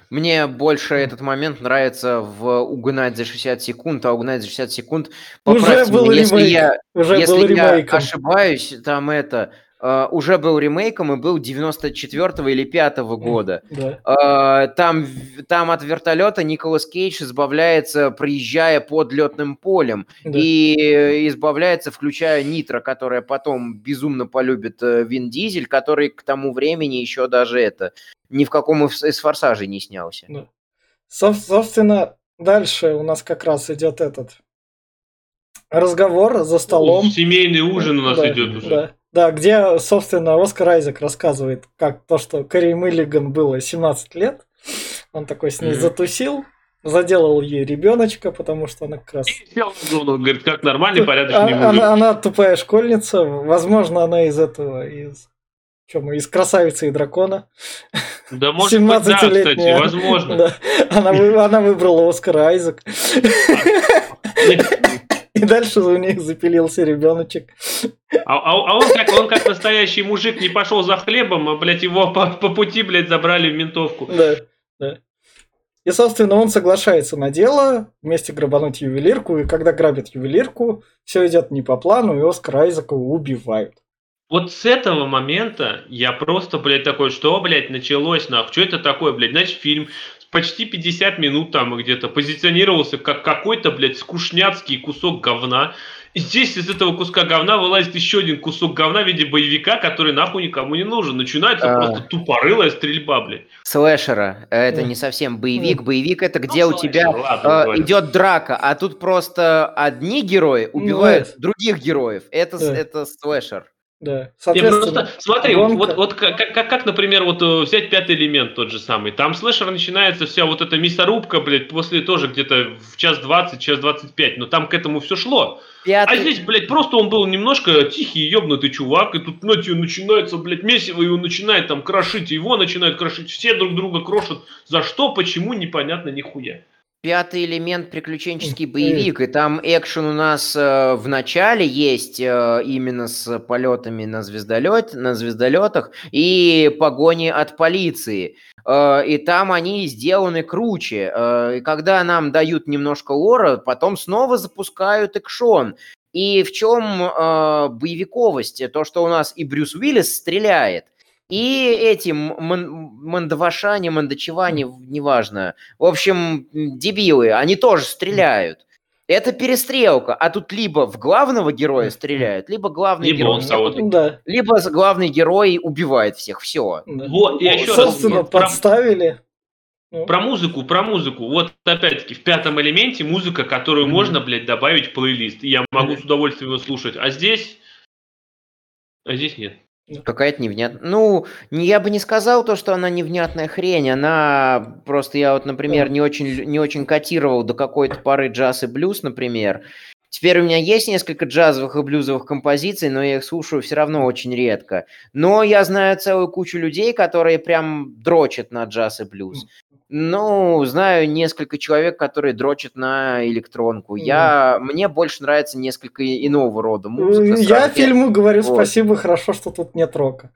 Мне больше этот момент нравится в «Угнать за 60 секунд», а «Угнать за 60 секунд» Уже был меня, если ремейк. я, Уже если был я ремейком. ошибаюсь, там это э, уже был ремейком и был 94 или 5 года. Да. Э, Там, там от вертолета Николас Кейдж избавляется, проезжая под летным полем. Да. И избавляется, включая Нитро, которая потом безумно полюбит э, Вин Дизель, который к тому времени еще даже это ни в каком из форсажей не снялся. Соб- собственно, дальше у нас как раз идет этот разговор за столом. Семейный ужин у нас Да, идет уже. Да, да, где, собственно, Оскар Айзек рассказывает, как то, что Кэрри Миллиган было 17 лет. Он такой с ней Мгм. затусил, заделал ей ребеночка, потому что она как раз... И сел на говорит, как нормальный, порядочный А- мужик. она, она тупая школьница, возможно, она из этого, из... Чё мы, из красавицы и дракона. Да, может быть, да, кстати, 17-летняя. возможно. Да. Она, она выбрала Оскара Айзек. И дальше у них запилился ребеночек. А, а- а он, как, он как настоящий мужик не пошел за хлебом, а, блядь, его по, по пути, блядь, забрали в ментовку. Да, да. И, собственно, он соглашается на дело, вместе грабануть ювелирку, и когда грабят ювелирку, все идет не по плану, и Оскара Айзека убивают. Вот с этого момента я просто, блядь, такой, что, блядь, началось, нахуй, что это такое, блядь, значит, фильм почти 50 минут там где-то позиционировался как какой-то, блядь, скучняцкий кусок говна. И здесь из этого куска говна вылазит еще один кусок говна в виде боевика, который нахуй никому не нужен. Начинается А. просто тупорылая стрельба, блядь. Слэшера. Это не совсем боевик. Боевик это Ну, где у слэшер, тебя ладно, э, идет драка, а тут просто одни герои убивают других героев. Это, с- Да. это слэшер. Да, соответственно, просто смотри, гонка. вот, вот как, как, как, например, вот э, взять пятый элемент тот же самый. Там слэшер начинается вся вот эта мясорубка, блядь, после тоже где-то в час 20, час 25, но там к этому все шло. А Пятый... здесь, блядь, просто он был немножко тихий, ебнутый чувак, и тут ночью начинается, блядь, месиво, и он начинает там крошить, его начинают крошить, все друг друга крошат. За что, почему, непонятно нихуя. Пятый элемент приключенческий боевик, и там экшен у нас э, в начале есть э, именно с полетами на звездолет, на звездолетах и погони от полиции. Э, и там они сделаны круче. Э, и когда нам дают немножко лора, потом снова запускают экшон. И в чем э, боевиковость? То, что у нас и Брюс Уиллис стреляет, и эти мандавашане, мандачеване, неважно, в общем, дебилы, они тоже стреляют. Это перестрелка, а тут либо в главного героя стреляют, либо главный Либо герой, он кого-то- да, либо главный герой убивает всех. Все. да. Вот, я еще раз Собственно, про- подставили. Про музыку, про музыку. Вот опять-таки в пятом элементе музыка, которую Мгм. можно, блядь, добавить в плейлист. И я могу с удовольствием его слушать. А здесь... А здесь нет. Какая-то невнятная. Ну, не- я бы не сказал то, что она невнятная хрень. Она просто я вот, например, не очень, не очень котировал до какой-то поры джаз и блюз, например. Теперь у меня есть несколько джазовых и блюзовых композиций, но я их слушаю все равно очень редко. Но я знаю целую кучу людей, которые прям дрочат на джаз и блюз. Ну, знаю несколько человек, которые дрочат на электронку. Я, мне больше нравится несколько иного рода музыка. Я фильму говорю Вот. спасибо, хорошо, что тут нет рока.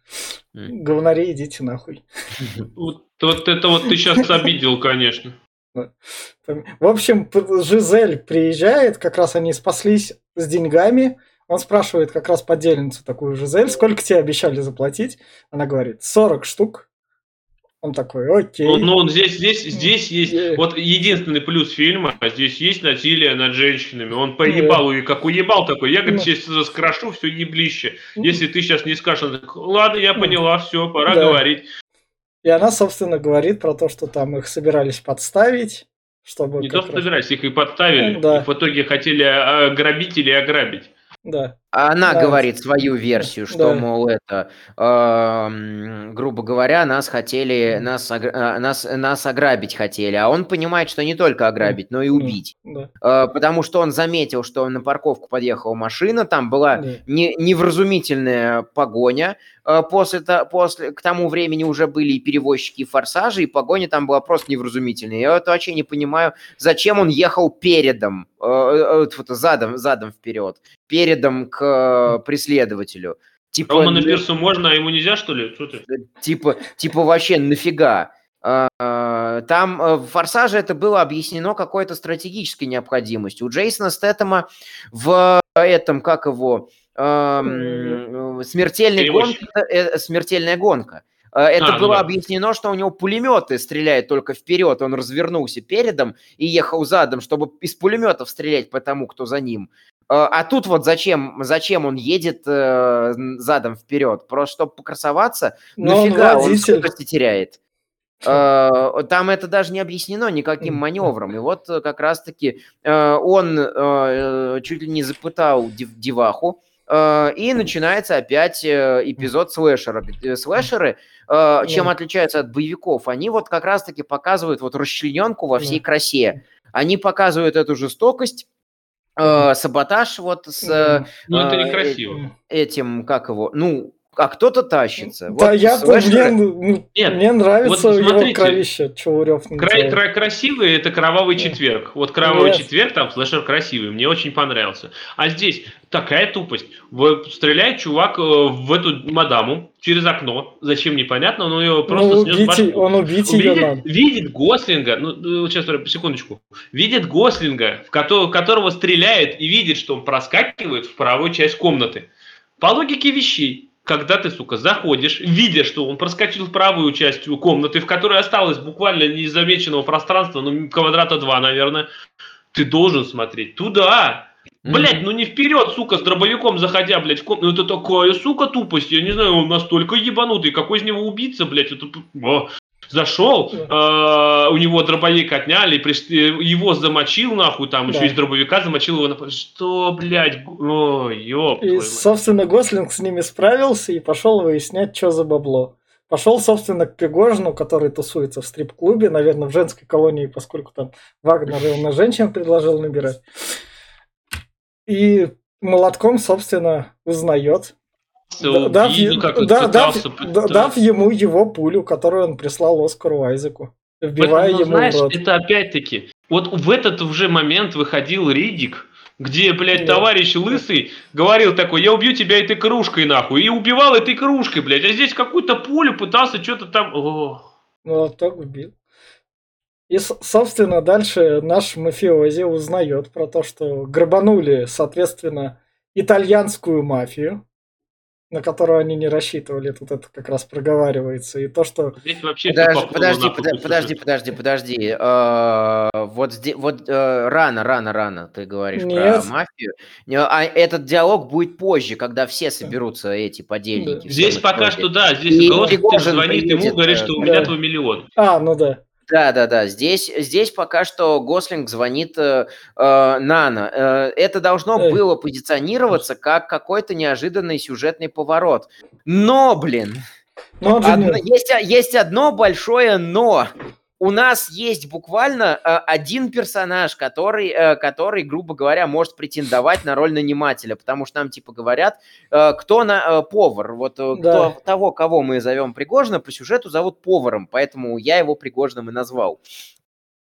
М. Говнари, идите нахуй. Вот, вот это вот ты сейчас обидел, конечно. В общем, Жизель приезжает, как раз они спаслись с деньгами. Он спрашивает как раз подельницу такую Жизель, сколько тебе обещали заплатить? Она говорит, 40 штук. Он такой, окей. Ну, ну, он здесь, здесь, здесь есть... Е- Вот единственный плюс фильма, здесь есть насилие над женщинами. Он поебал ее, как уебал такой. Я, говорит, Ну. сейчас заскрошу все еблище. Если ты сейчас не скажешь, он так, ладно, я поняла, все, пора Да. говорить. И она, собственно, говорит про то, что там их собирались подставить, чтобы... Не то, что раз- собирались, их и подставили. Ну, да. В итоге хотели а, грабители ограбить. Да. Она Да. говорит свою версию, что, Да. мол, это, эм, грубо говоря, нас хотели, нас, э, нас, нас ограбить хотели, а он понимает, что не только ограбить, но и убить. Да. Э, потому что он заметил, что на парковку подъехала машина, там была да. не, невразумительная погоня. Э, После, то- после, к тому времени уже были и перевозчики, и форсажи, и погоня там была просто невразумительная. Я вот вообще не понимаю, зачем он ехал передом, э, э, задом, задом вперед, передом к э, преследователю. Типа, Роману ну, Пирсу можно, а ему нельзя, что ли? Что ты? типа, типа вообще нафига? А, а, Там э, в «Форсаже» это было объяснено какой-то стратегической необходимостью. У Джейсона Стэттема в этом, как его, эм, смертельной гонке, э, смертельная гонка. Э, Это А, ну было да. объяснено, что у него пулеметы стреляют только вперед. Он развернулся передом и ехал задом, чтобы из пулеметов стрелять по тому, кто за ним. Э, А тут вот зачем, зачем он едет э, задом вперед? Просто чтобы покрасоваться? Но он Нафига, он водитель. скорости теряет. Э, Там это даже не объяснено никаким маневром. И вот э, как раз-таки э, он э, чуть ли не запытал дев- деваху, э, и начинается опять э, эпизод слэшера. Слэшеры, э, чем Ну. отличаются от боевиков, они вот как раз-таки показывают вот расчлененку во всей красе. Они показывают эту жестокость, э, саботаж вот с э, Ну, это А, некрасиво. этим, как его, ну, а кто-то тащится. Да, Вот я слэшеры- мне, ну, Нет, мне нравится вот его смотрите. кровище, чего Рёв не Край, край красивый это кровавый Нет. четверг. Вот кровавый Нет. четверг, там слэшер красивый, мне очень понравился. А здесь такая тупость. В- Стреляет чувак э, в эту мадаму через окно. Зачем непонятно, но ее просто Ну, снес убить, башку. он убить ее Видит, надо. видит Гослинга, ну, ну, сейчас, секундочку, видит Гослинга, в которого, которого стреляет и видит, что он проскакивает в правую часть комнаты. По логике вещей, когда ты, сука, заходишь, видя, что он проскочил в правую часть комнаты, в которой осталось буквально незамеченного пространства, ну, квадрата 2, наверное, ты должен смотреть туда. Блять, ну не вперед, сука, с дробовиком заходя, блядь, в комнату. Ну это такая, сука, тупость. Я не знаю, он настолько ебанутый. Какой из него убийца, блядь, это... О, Зашел, а, у него дробовик отняли, приш- э, его замочил нахуй, там еще Да. из дробовика замочил его на... Что, блядь, ой, ёб И, собственно, Гослинг с ними справился и пошел выяснять, что за бабло. Пошел, собственно, к Пригожину, который тусуется в стрип-клубе, наверное, в женской колонии, поскольку там Вагнер его на женщин предложил набирать. И молотком, собственно, узнает, Убил, дав, е- как да- дав- пытался дав ему его пулю, которую он прислал Оскару Айзеку, вбивая Ну, ему знаешь, в рот. это опять-таки, вот в этот уже момент выходил Ридик, где, блядь, Да. товарищ Лысый говорил такой, я убью тебя этой кружкой, нахуй, и убивал этой кружкой, блядь, а здесь какую-то пулю пытался что-то там... О. Молоток убил. И, собственно, дальше наш мафиози узнает про то, что грабанули, соответственно, итальянскую мафию, на которую они не рассчитывали. Тут это как раз проговаривается. И то, что... Здесь вообще Подожди, подожди, нахуй подожди, подожди, подожди, подожди. Э, Вот здесь, вот э, рано, рано, рано ты говоришь Нет. про мафию. А этот диалог будет позже, когда все соберутся эти подельники. Здесь пока что да, здесь Пригожин звонит ему, говорит, э, что у меня твой миллион. А, ну да. Да, да, да. Здесь, здесь пока что Гослинг звонит э, э, Нано. Э, это должно Эй. было позиционироваться как какой-то неожиданный сюжетный поворот. Но, блин, Но же не- одно- есть, есть одно большое но. У нас есть буквально э, один персонаж, который, э, который, грубо говоря, может претендовать на роль нанимателя, потому что нам типа говорят, э, кто на повар, вот да. кто, того, кого мы зовем Пригожина, по сюжету зовут поваром, поэтому я его Пригожиным и назвал.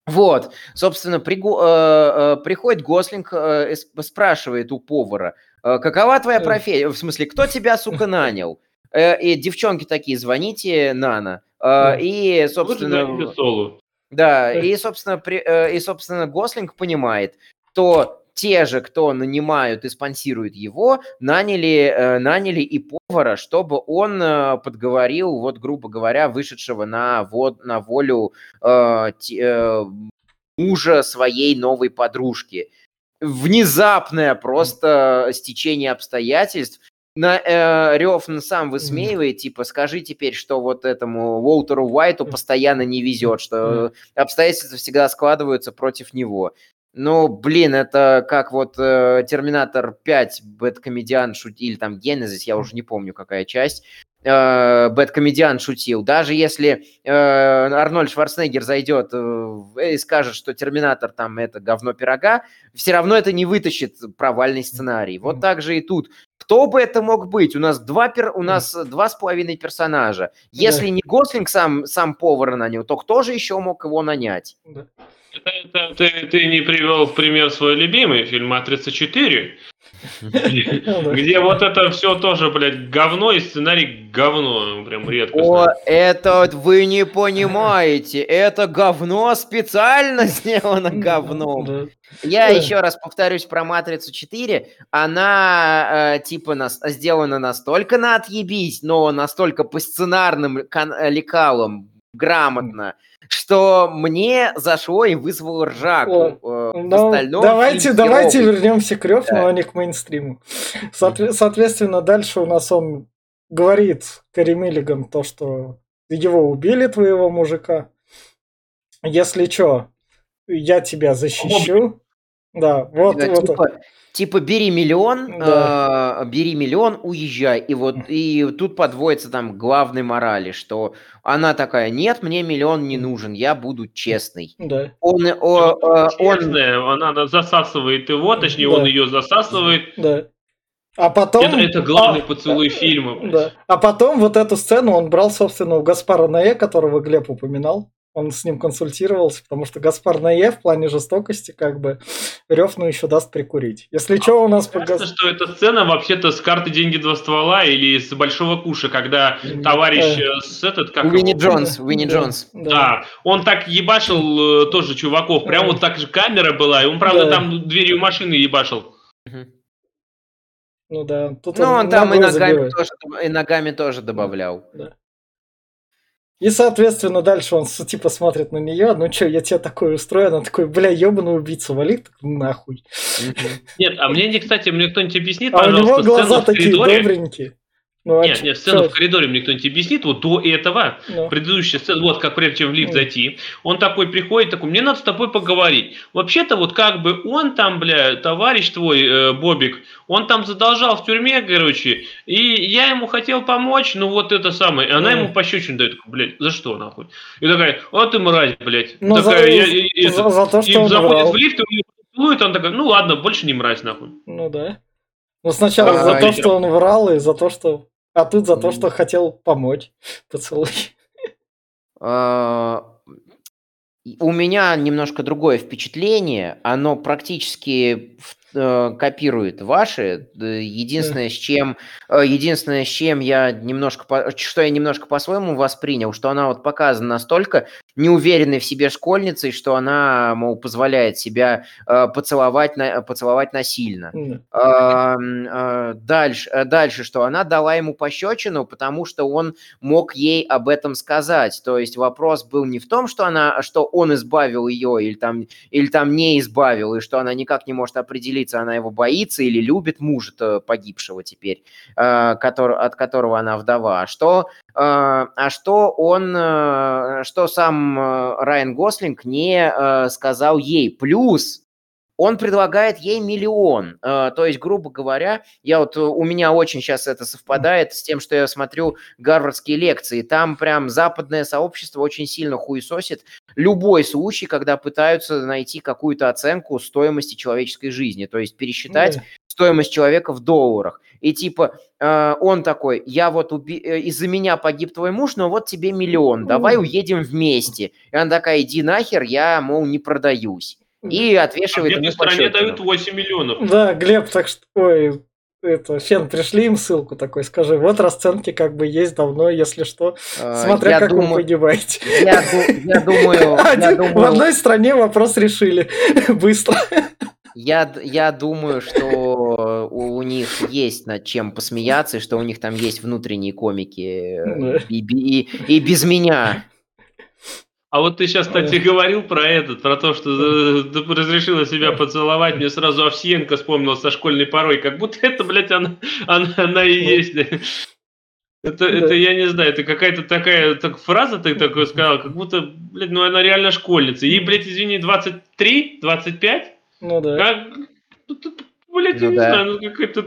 Вот, собственно, приго, э, приходит Гослинг, э, спрашивает у повара, какова твоя профессия, в смысле, кто тебя, сука, нанял? И девчонки такие, звоните Нана. Э, и, собственно... Да, и, собственно, при, э, и, собственно, Гослинг понимает, что те же, кто нанимают и спонсируют его, наняли, э, наняли и повара, чтобы он э, подговорил, вот, грубо говоря, вышедшего на, вод, на волю э, э, мужа своей новой подружки. Внезапное просто стечение обстоятельств, на, э, Рёфн сам высмеивает, типа, скажи теперь, что вот этому Уолтеру Уайту постоянно не везет, что обстоятельства всегда складываются против него. Ну, блин, это как вот э, Терминатор 5, Бэткомедиан шутил, или там Генезис, я уже не помню, какая часть, э, Бэткомедиан шутил. Даже если э, Арнольд Шварценеггер зайдет э, и скажет, что Терминатор там это говно пирога, все равно это не вытащит провальный сценарий. Вот так же и тут. Кто бы это мог быть? У нас два, пер... у нас два с половиной персонажа. Если да. не Гослинг сам, сам повар нанял, то кто же еще мог его нанять? Да. Это, это, ты, ты не привел в пример свой любимый фильм «Матрица 4», где вот это все тоже, блядь, говно и сценарий говно, прям редко. О, это вы не понимаете, это говно специально сделано говном. Я еще раз повторюсь про «Матрицу 4», она э, типа нас, сделана настолько на отъебись, но настолько по сценарным лекалам грамотно, что мне зашло и вызвало ржаку. О, э, ну, давайте, давайте вернемся к Рёфну, да. а не к мейнстриму. Соотве- соответственно, дальше у нас он говорит Кэрри Миллиган то, что его убили, твоего мужика. Если что, я тебя защищу. Да, вот, да, вот. Типа, типа бери миллион, да. э, бери миллион, уезжай. И вот и тут подводится там главной морали, что она такая, нет, мне миллион не нужен, я буду честный. Да. Он, о, он, она засасывает его, точнее да. он ее засасывает. Да. А потом... Это, это главный а, поцелуй фильма. Да. А потом вот эту сцену он брал, собственно, у Гаспара Наэ, которого Глеб упоминал он с ним консультировался, потому что Гаспар Нае в плане жестокости как бы Рёфну еще даст прикурить. Если что, у нас... Кажется, Гас... что эта сцена вообще-то с карты «Деньги два ствола» или с «Большого куша», когда товарищ э, с этот... Как Уинни его? Джонс, Уинни да, Джонс. Да. да, он так ебашил э, тоже чуваков, прям вот так же камера была, и он, правда, да. там дверью машины ебашил. Ну да. Тут ну, он, он там и ногами, тоже, и ногами тоже добавлял. Да. И, соответственно, дальше он типа смотрит на нее, ну что, я тебе такой устрою, она такой, бля, ебаный убийца, вали нахуй. Нет, а мне, кстати, мне кто-нибудь объяснит, а у него глаза такие добренькие. Ну, нет, нет, сцену что? в коридоре мне кто-нибудь объяснит, вот до этого, ну. предыдущая сцена, вот как прежде чем в лифт ну. зайти, он такой приходит, такой, мне надо с тобой поговорить. Вообще-то вот как бы он там, бля, товарищ твой, э, Бобик, он там задолжал в тюрьме, короче, и я ему хотел помочь, ну вот это самое, и она ну. ему пощечину дает, блядь, за что нахуй? И такая, а ты мразь, блядь. Ну, такая, за, я, я, за, это, за то, что и он заходит врал. в лифт, и он целует, он такой, ну ладно, больше не мразь, нахуй. Ну да. Ну сначала а, за то, что он врал, и за то, что а тут за то, что хотел помочь. Поцелуй. А, у меня немножко другое впечатление. Оно практически Э, копирует ваши. Единственное, с чем, э, единственное, с чем я немножко, что я немножко по-своему воспринял, что она вот показана настолько неуверенной в себе школьницей, что она, мол, позволяет себя э, поцеловать, на, поцеловать насильно. Mm. Дальше, дальше, что она дала ему пощечину, потому что он мог ей об этом сказать. То есть вопрос был не в том, что, она, что он избавил ее или там, или там не избавил, и что она никак не может определить, говорится, она его боится или любит мужа погибшего теперь, э, который, от которого она вдова, а что, э, а что он, э, что сам Райан Гослинг не сказал ей. Плюс, он предлагает ей миллион. Э, то есть, грубо говоря, я вот, у меня очень сейчас это совпадает с тем, что я смотрю гарвардские лекции. Там прям западное сообщество очень сильно хуесосит любой случай, когда пытаются найти какую-то оценку стоимости человеческой жизни. То есть пересчитать стоимость человека в долларах. И типа э, он такой, я вот уби... Э, из-за меня погиб твой муж, но вот тебе миллион, давай уедем вместе. И она такая, иди нахер, я, мол, не продаюсь. И отвешивает а ему стране дают 8 миллионов. Да, Глеб, так что, ой, это, Фен, пришли им ссылку такой, скажи, вот расценки как бы есть давно, если что, а, смотря я как думаю, вы погибаете. Я, я думаю... Один, я думаю... В одной стране вопрос решили быстро. Я, я думаю, что у, у них есть над чем посмеяться, что у них там есть внутренние комики э, и, и, и без меня. А вот ты сейчас, кстати, говорил про этот, про то, что ты разрешила себя поцеловать, мне сразу Овсиенко вспомнил со школьной порой, как будто это, блядь, она, она, она и есть. Это, да. это, я не знаю, это какая-то такая так, фраза ты такой сказал, как будто, блядь, ну она реально школьница. Ей, блядь, извини, 23, 25? Ну да. Как, ну, блядь, ну, я да. не знаю, ну какая-то...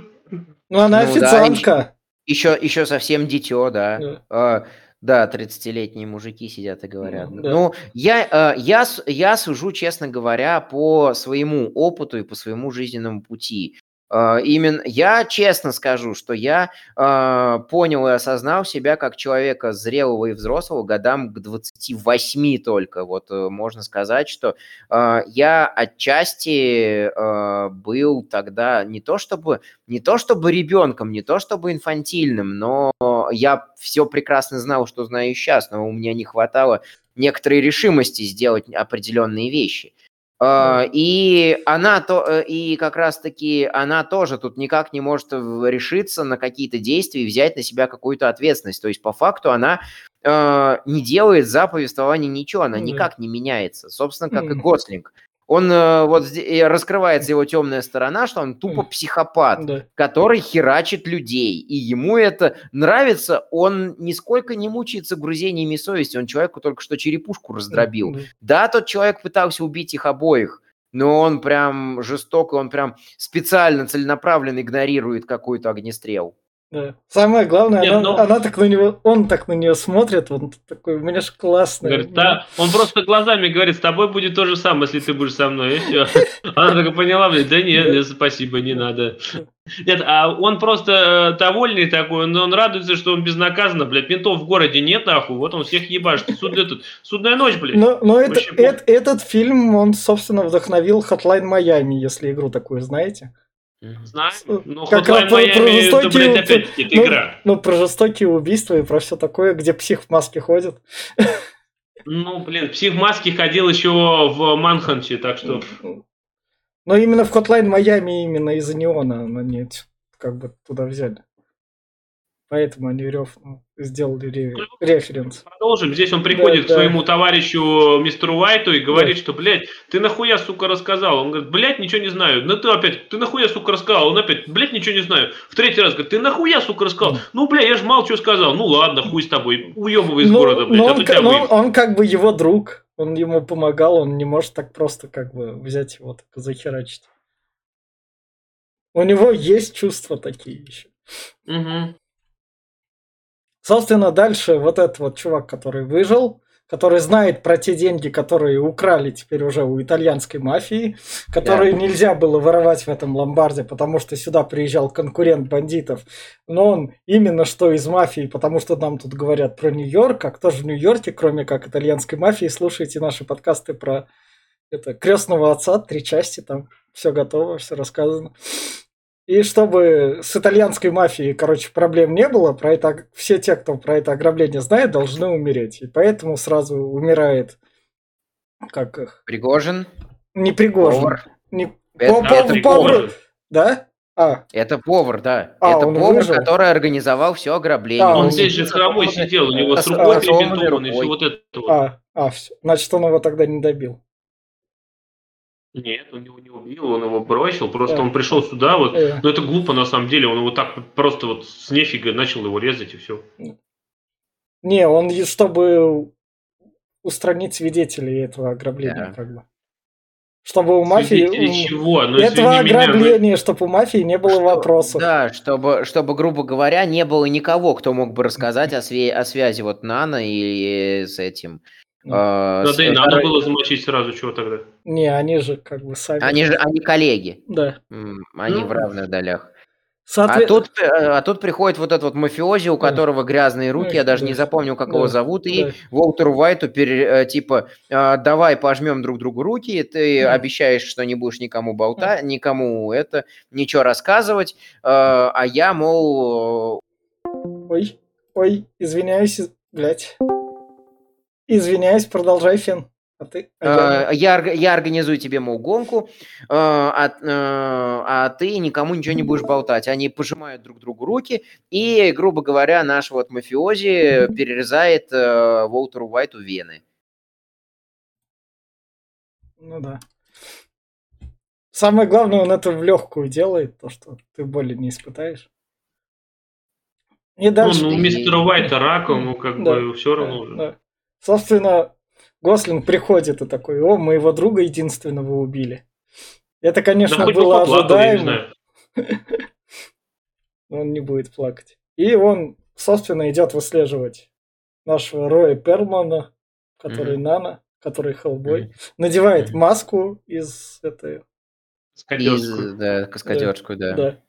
Ну она ну, официантка. Да, еще, еще совсем дитё, да. да. Да, 30-летние мужики сидят и говорят. Да. Ну, я, э, я, я сужу, честно говоря, по своему опыту и по своему жизненному пути. А, именно я честно скажу, что я э, понял и осознал себя как человека зрелого и взрослого годам к 28 только. Вот э, можно сказать, что э, я отчасти э, был тогда не то чтобы не то чтобы ребенком, не то чтобы инфантильным, но я все прекрасно знал, что знаю сейчас, но у меня не хватало некоторой решимости сделать определенные вещи. А, и она то, э, и как раз-таки она тоже тут никак не может решиться на какие-то действия и взять на себя какую-то ответственность. То есть по факту она э, не делает за повествование ничего, она никак не меняется. Собственно, как и Гослинг он э, вот раскрывается его темная сторона, что он тупо психопат, да. который херачит людей, и ему это нравится. Он нисколько не мучается грузениями совести. Он человеку только что черепушку раздробил. Да, да тот человек пытался убить их обоих, но он прям жесток, он прям специально целенаправленно игнорирует какой-то огнестрел. Да. Самое главное, Нет, она, но... Она так на него, он так на нее смотрит, он такой, у меня же классный. Говорит, да, он просто глазами говорит, с тобой будет то же самое, если ты будешь со мной, и все. Она такая поняла, блядь, да нет, нет, спасибо, не надо. Нет, а он просто э, довольный такой, он, он радуется, что он безнаказанно, блядь, ментов в городе нет, нахуй, вот он всех ебашит. Суд, этот, судная ночь, блядь. Но, но это, это, этот фильм, он, собственно, вдохновил Hotline Miami, если игру такую знаете. Знаю, но как Hotline про, Miami, про жестокие, это ну, игра. Ну, про жестокие убийства и про все такое, где псих в маске ходит. Ну, блин, псих в маске ходил еще в Манханте, так что... Но именно в Hotline Miami именно из-за неона они как бы туда взяли. Поэтому они рев ну, сделали ре- ну, референс. Продолжим. Здесь он приходит да, к своему товарищу мистеру Уайту и говорит, да. что, блядь, ты нахуя, сука, рассказал? Он говорит, блядь, ничего не знаю. Ну ты опять, ты нахуя, сука, рассказал? Он опять, блядь, ничего не знаю. В третий раз говорит, ты нахуя, сука, рассказал? Да. Ну, блядь, я же мало что сказал. Ну ладно, хуй с тобой. Уебывай из ну, города, блядь. Но а он, а но он как бы его друг. Он ему помогал, он не может так просто как бы взять его так захерачить. У него есть чувства такие еще. Угу. Собственно, дальше вот этот вот чувак, который выжил, который знает про те деньги, которые украли теперь уже у итальянской мафии, которые yeah. нельзя было воровать в этом ломбарде, потому что сюда приезжал конкурент бандитов. Но он именно что из мафии, потому что нам тут говорят про Нью-Йорк, а кто же в Нью-Йорке, кроме как итальянской мафии, слушайте наши подкасты про это крестного отца, три части, там все готово, все рассказано. И чтобы с итальянской мафией, короче, проблем не было, про это все те, кто про это ограбление знает, должны умереть. И поэтому сразу умирает как их? Пригожин? Не Пригожин. Повар. Не... Это, по, это повар. Да? А. Это повар, да. А, это повар, выжил? который организовал все ограбление. А, он, он здесь же с хромой сидел, у него с рукой перебинтован и все вот это вот. А, а, все. Значит, он его тогда не добил. Нет, он его не убил, он его бросил, просто да. он пришел сюда, вот, но это глупо на самом деле, он его так просто вот с нефига начал его резать и все. Не, он чтобы устранить свидетелей этого ограбления, да. как бы. Чтобы у мафии... Свидетели чего? Ну, Этого извини меня, ограбления, чтобы у мафии не было Что- вопросов. Да, чтобы, чтобы, грубо говоря, не было никого, кто мог бы рассказать о, све- о связи вот Нана и с этим. Ну, э, Да, да и надо было замочить сразу, чего тогда? Не, они же как бы сами... Они же они коллеги. Да. Они Ну, в равных долях. Соотве- А тут, э, а тут приходит вот этот вот мафиози, у Да. которого грязные руки, я даже не Да. запомнил, как его Да. зовут, и Да. Уолтеру Уайту пере- э, типа э, давай пожмем друг другу руки, ты Да. обещаешь, что не будешь никому болтать, никому это ничего рассказывать, э, а я мол Ой, ой, извиняюсь, из- блядь. Извиняюсь, продолжай, Фен. А ты? а я- э, я, орг- я организую тебе мол гонку, э, а, э, а ты никому ничего не будешь болтать. Они пожимают друг другу руки, и, грубо говоря, наш вот мафиози перерезает э, Уолтеру Уайту вены. Ну да. Самое главное, он это в легкую делает, то, что ты боли не испытаешь. И дальше... Ну, ну, у мистера Уайта рак, ему как Да, бы все равно Да, уже. да. Собственно, Гослинг приходит и такой, о, моего друга единственного убили. Это, Да конечно, бы было ожидаемо. знаю. Он не будет плакать. И он, собственно, идет выслеживать нашего Роя Перлмана, который. Нана, который Хеллбой. Надевает маску из этой... Из, да, каскадерскую, да. Да.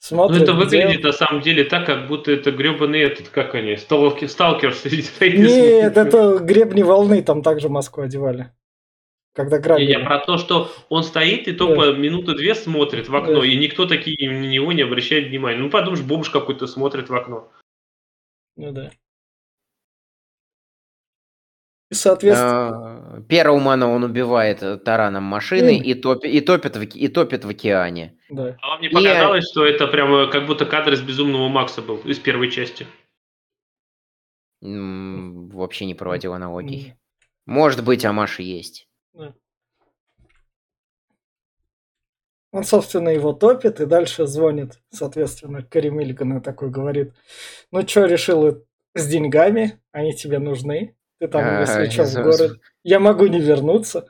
Ну, Смотрит, это где- выглядит на самом деле так, как будто это гребаный этот, как они, сталки, сталкер. Нет, это гребни волны, там также маску одевали. Когда грабили. не, про то, что он стоит и Да. тупо минуты две смотрит в окно, Да. и никто такие на него не обращает внимания. Ну, подумаешь, бомж какой-то смотрит в окно. Ну да. И, соответственно, А, Первого он убивает э, тараном машины и, топи- и, топит в, и топит в океане. да. А вам не И- показалось, что это прямо как будто кадр из Безумного Макса был, из первой части? М, Вообще не проводил аналогий. Может быть, Амаш и есть. Он, собственно, его топит и дальше звонит, соответственно, Кари Миллиган и такой говорит, ну что, решил с деньгами, они тебе нужны, ты там, А, если что, в город, я могу не вернуться.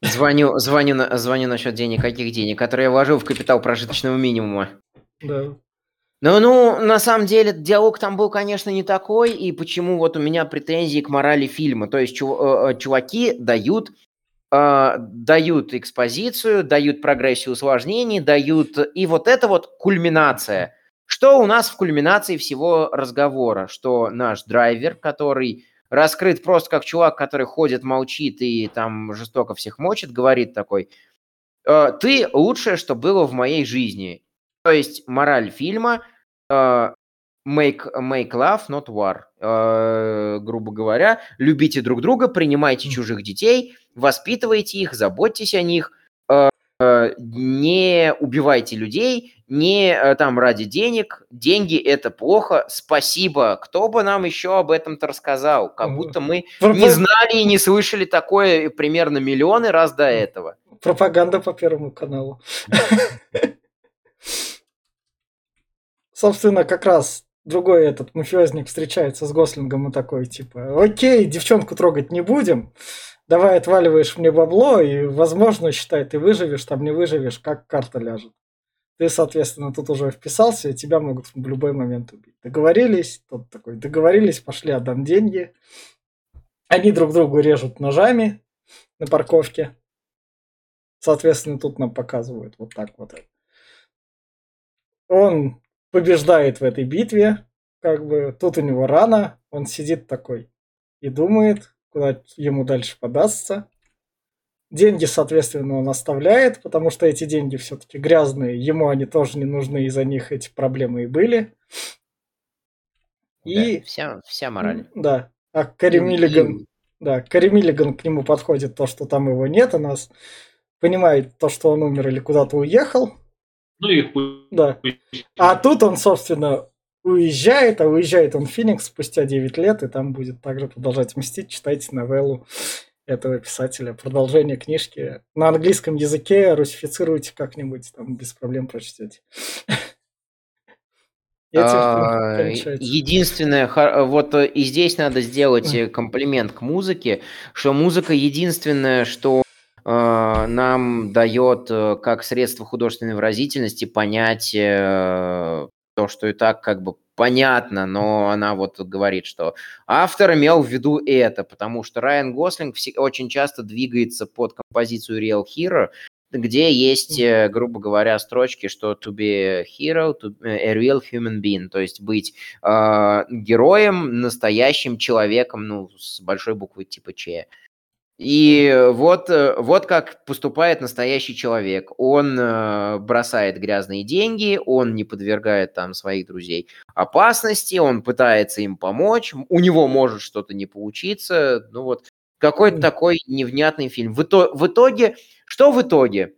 Звоню, звоню, звоню насчет денег. Каких денег? Которые я вложил в капитал прожиточного минимума. Да. Ну, ну, на самом деле, диалог там был, конечно, не такой, и почему вот у меня претензии к морали фильма. То есть чу- э, э, чуваки дают, э, дают экспозицию, дают прогрессию усложнений, дают... И вот это вот кульминация. Что у нас в кульминации всего разговора? Что наш драйвер, который раскрыт просто как чувак, который ходит, молчит и там жестоко всех мочит, говорит такой, «Э, ты лучшее, что было в моей жизни. То есть мораль фильма э, make, make love, not war. Э, грубо говоря, любите друг друга, принимайте чужих детей, воспитывайте их, заботьтесь о них, не убивайте людей, не э, там ради денег. Деньги это плохо. Спасибо. Кто бы нам еще об этом-то рассказал? Как будто мы не знали и не слышали такое примерно миллионы раз до этого. Пропаганда по Первому каналу. Собственно, как раз другой этот мафиозник встречается с Гослингом и такой, типа, окей, девчонку трогать не будем, давай отваливаешь мне бабло, и, возможно, считай, ты выживешь, там не выживешь, как карта ляжет. Ты, соответственно, тут уже вписался, и тебя могут в любой момент убить. Договорились, тот такой, договорились, пошли, отдам деньги. Они друг другу режут ножами на парковке. Соответственно, тут нам показывают вот так вот. Он побеждает в этой битве, как бы тут у него рана, он сидит такой и думает, куда ему дальше подастся. Деньги, соответственно, он оставляет, потому что эти деньги все-таки грязные, ему они тоже не нужны, из-за них эти проблемы и были. И Да, вся, вся мораль. да, а Кари Миллиган да, Кари Миллиган к нему подходит то, что там его нет, у нас понимает то, что он умер или куда-то уехал. Ну и хуй. Да. А тут он, собственно, уезжает, а уезжает он в Феникс спустя 9 лет, и там будет также продолжать мстить. Читайте новеллу этого писателя. Продолжение книжки на английском языке русифицируйте как-нибудь, там без проблем прочтете. А. Единственное, вот э, и здесь надо сделать э, комплимент к музыке, что музыка единственное, что нам дает как средство художественной выразительности понять то, что и так как бы понятно, но она вот говорит, что автор имел в виду это, потому что Райан Гослинг очень часто двигается под композицию Real Hero, где есть, э, грубо говоря, строчки, что to be a hero, to be a real human being, то есть быть э, героем, настоящим человеком, ну, с большой буквы типа Ч. И вот, э, вот как поступает настоящий человек. Он э, бросает грязные деньги, он не подвергает там своих друзей опасности, он пытается им помочь, у него может что-то не получиться. Ну вот какой-то такой невнятный фильм. В, итоге, в итоге, что в итоге?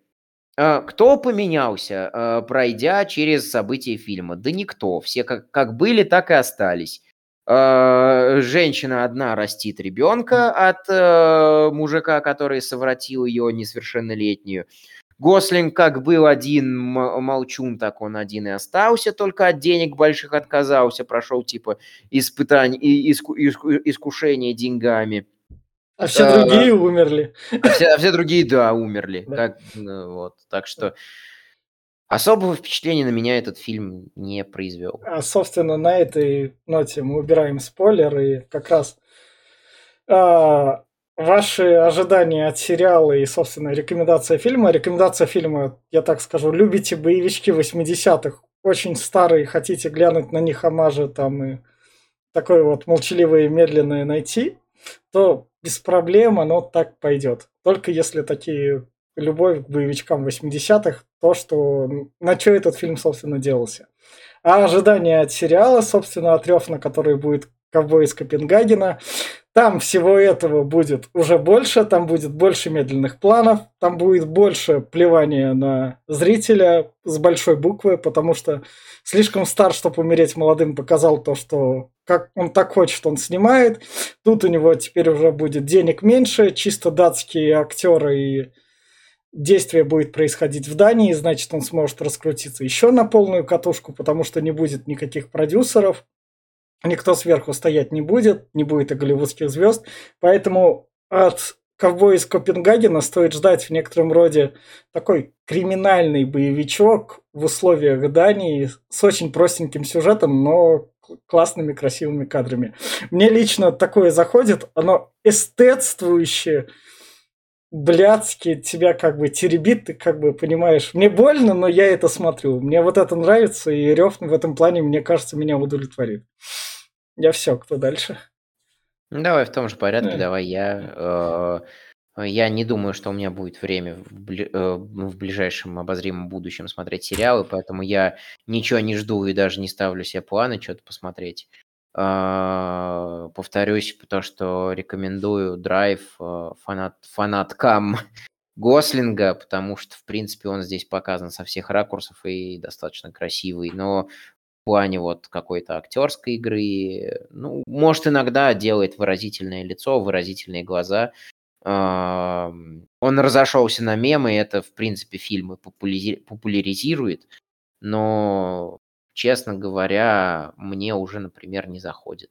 Э, кто поменялся, пройдя через события фильма? Да никто. Все как, как были, так и остались. Э, женщина одна растит ребенка от э, мужика, который совратил ее несовершеннолетнюю. Гослинг как был один молчун, так он один и остался, только от денег больших отказался, прошел типа испытание, иску, иску, искушение деньгами. А все а, другие умерли. А все, а все другие, да, умерли. Да. Так, ну, вот, так что... Особого впечатления на меня этот фильм не произвел. А, собственно, на этой ноте мы убираем спойлеры и как раз а, ваши ожидания от сериала и, собственно, рекомендация фильма. Рекомендация фильма, я так скажу, любите боевички 80-х, очень старые, хотите глянуть на них амажи там и такое вот молчаливое медленное найти, то без проблем оно так пойдет. Только если такие любовь к боевичкам 80-х, то, что на что этот фильм, собственно, делался. А ожидания от сериала, собственно, от Рёфна, который будет ковбой из Копенгагена, там всего этого будет уже больше, там будет больше медленных планов, там будет больше плевания на зрителя с большой буквы, потому что слишком стар, чтобы умереть молодым, показал то, что как он так хочет, он снимает. Тут у него теперь уже будет денег меньше, чисто датские актеры и действие будет происходить в Дании, значит, он сможет раскрутиться еще на полную катушку, потому что не будет никаких продюсеров, никто сверху стоять не будет, не будет и голливудских звезд, поэтому от ковбой из Копенгагена стоит ждать в некотором роде такой криминальный боевичок в условиях Дании с очень простеньким сюжетом, но классными, красивыми кадрами. Мне лично такое заходит, оно эстетствующее, блядски тебя как бы теребит, ты как бы понимаешь, мне больно, но я это смотрю. Мне вот это нравится, и Рев в этом плане, мне кажется, меня удовлетворит. Я все, кто дальше? Ну, давай в том же порядке, да. давай я. Э, я не думаю, что у меня будет время в, бли, э, в ближайшем обозримом будущем смотреть сериалы, поэтому я ничего не жду и даже не ставлю себе планы что-то посмотреть. А, повторюсь, потому что рекомендую драйв а, фанат, фанаткам Гослинга, потому что, в принципе, он здесь показан со всех ракурсов и достаточно красивый, но в плане вот какой-то актерской игры, ну, может, иногда делает выразительное лицо, выразительные глаза. А, он разошелся на мемы, это, в принципе, фильмы популяризирует, но честно говоря, мне уже, например, не заходит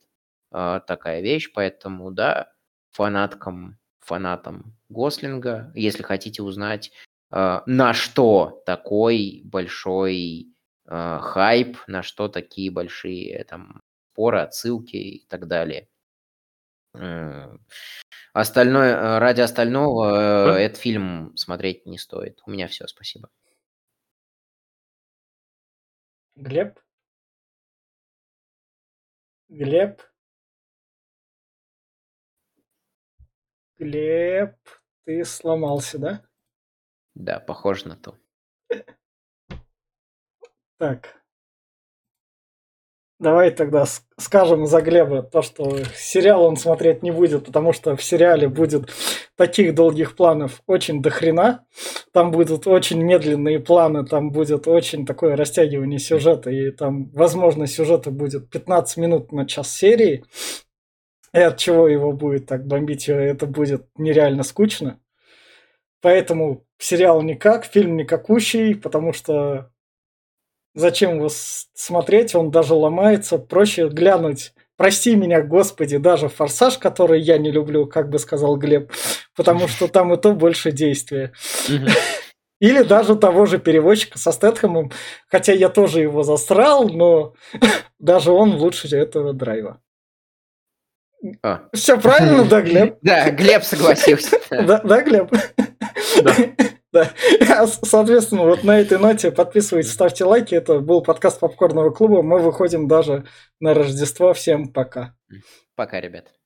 э, такая вещь, поэтому, да, фанаткам, фанатам Гослинга, если хотите узнать, э, на что такой большой э, хайп, на что такие большие там споры, отсылки и так далее. Остальное, ради остального этот фильм смотреть не стоит. У меня все, спасибо. Глеб? Глеб? Глеб, ты сломался, да? Да, похоже на то. Так. Давай тогда скажем за Глеба то, что сериал он смотреть не будет, потому что в сериале будет таких долгих планов очень дохрена. Там будут очень медленные планы, там будет очень такое растягивание сюжета, и там, возможно, сюжета будет 15 минут на час серии. И от чего его будет так бомбить, это будет нереально скучно. Поэтому сериал никак, фильм никакущий, потому что Зачем его смотреть? Он даже ломается. Проще глянуть. Прости меня, Господи, даже «Форсаж», который я не люблю, как бы сказал Глеб, потому что там и то больше действия. Или даже того же переводчика со Стэтхэмом, хотя я тоже его засрал, но даже он лучше этого драйва. А. Все правильно, да, Глеб? Да, Глеб согласился. да, Глеб? Да. Да. Соответственно, вот на этой ноте подписывайтесь, ставьте лайки. Это был подкаст Попкорного клуба. Мы выходим даже на Рождество. Всем пока. Пока, ребят.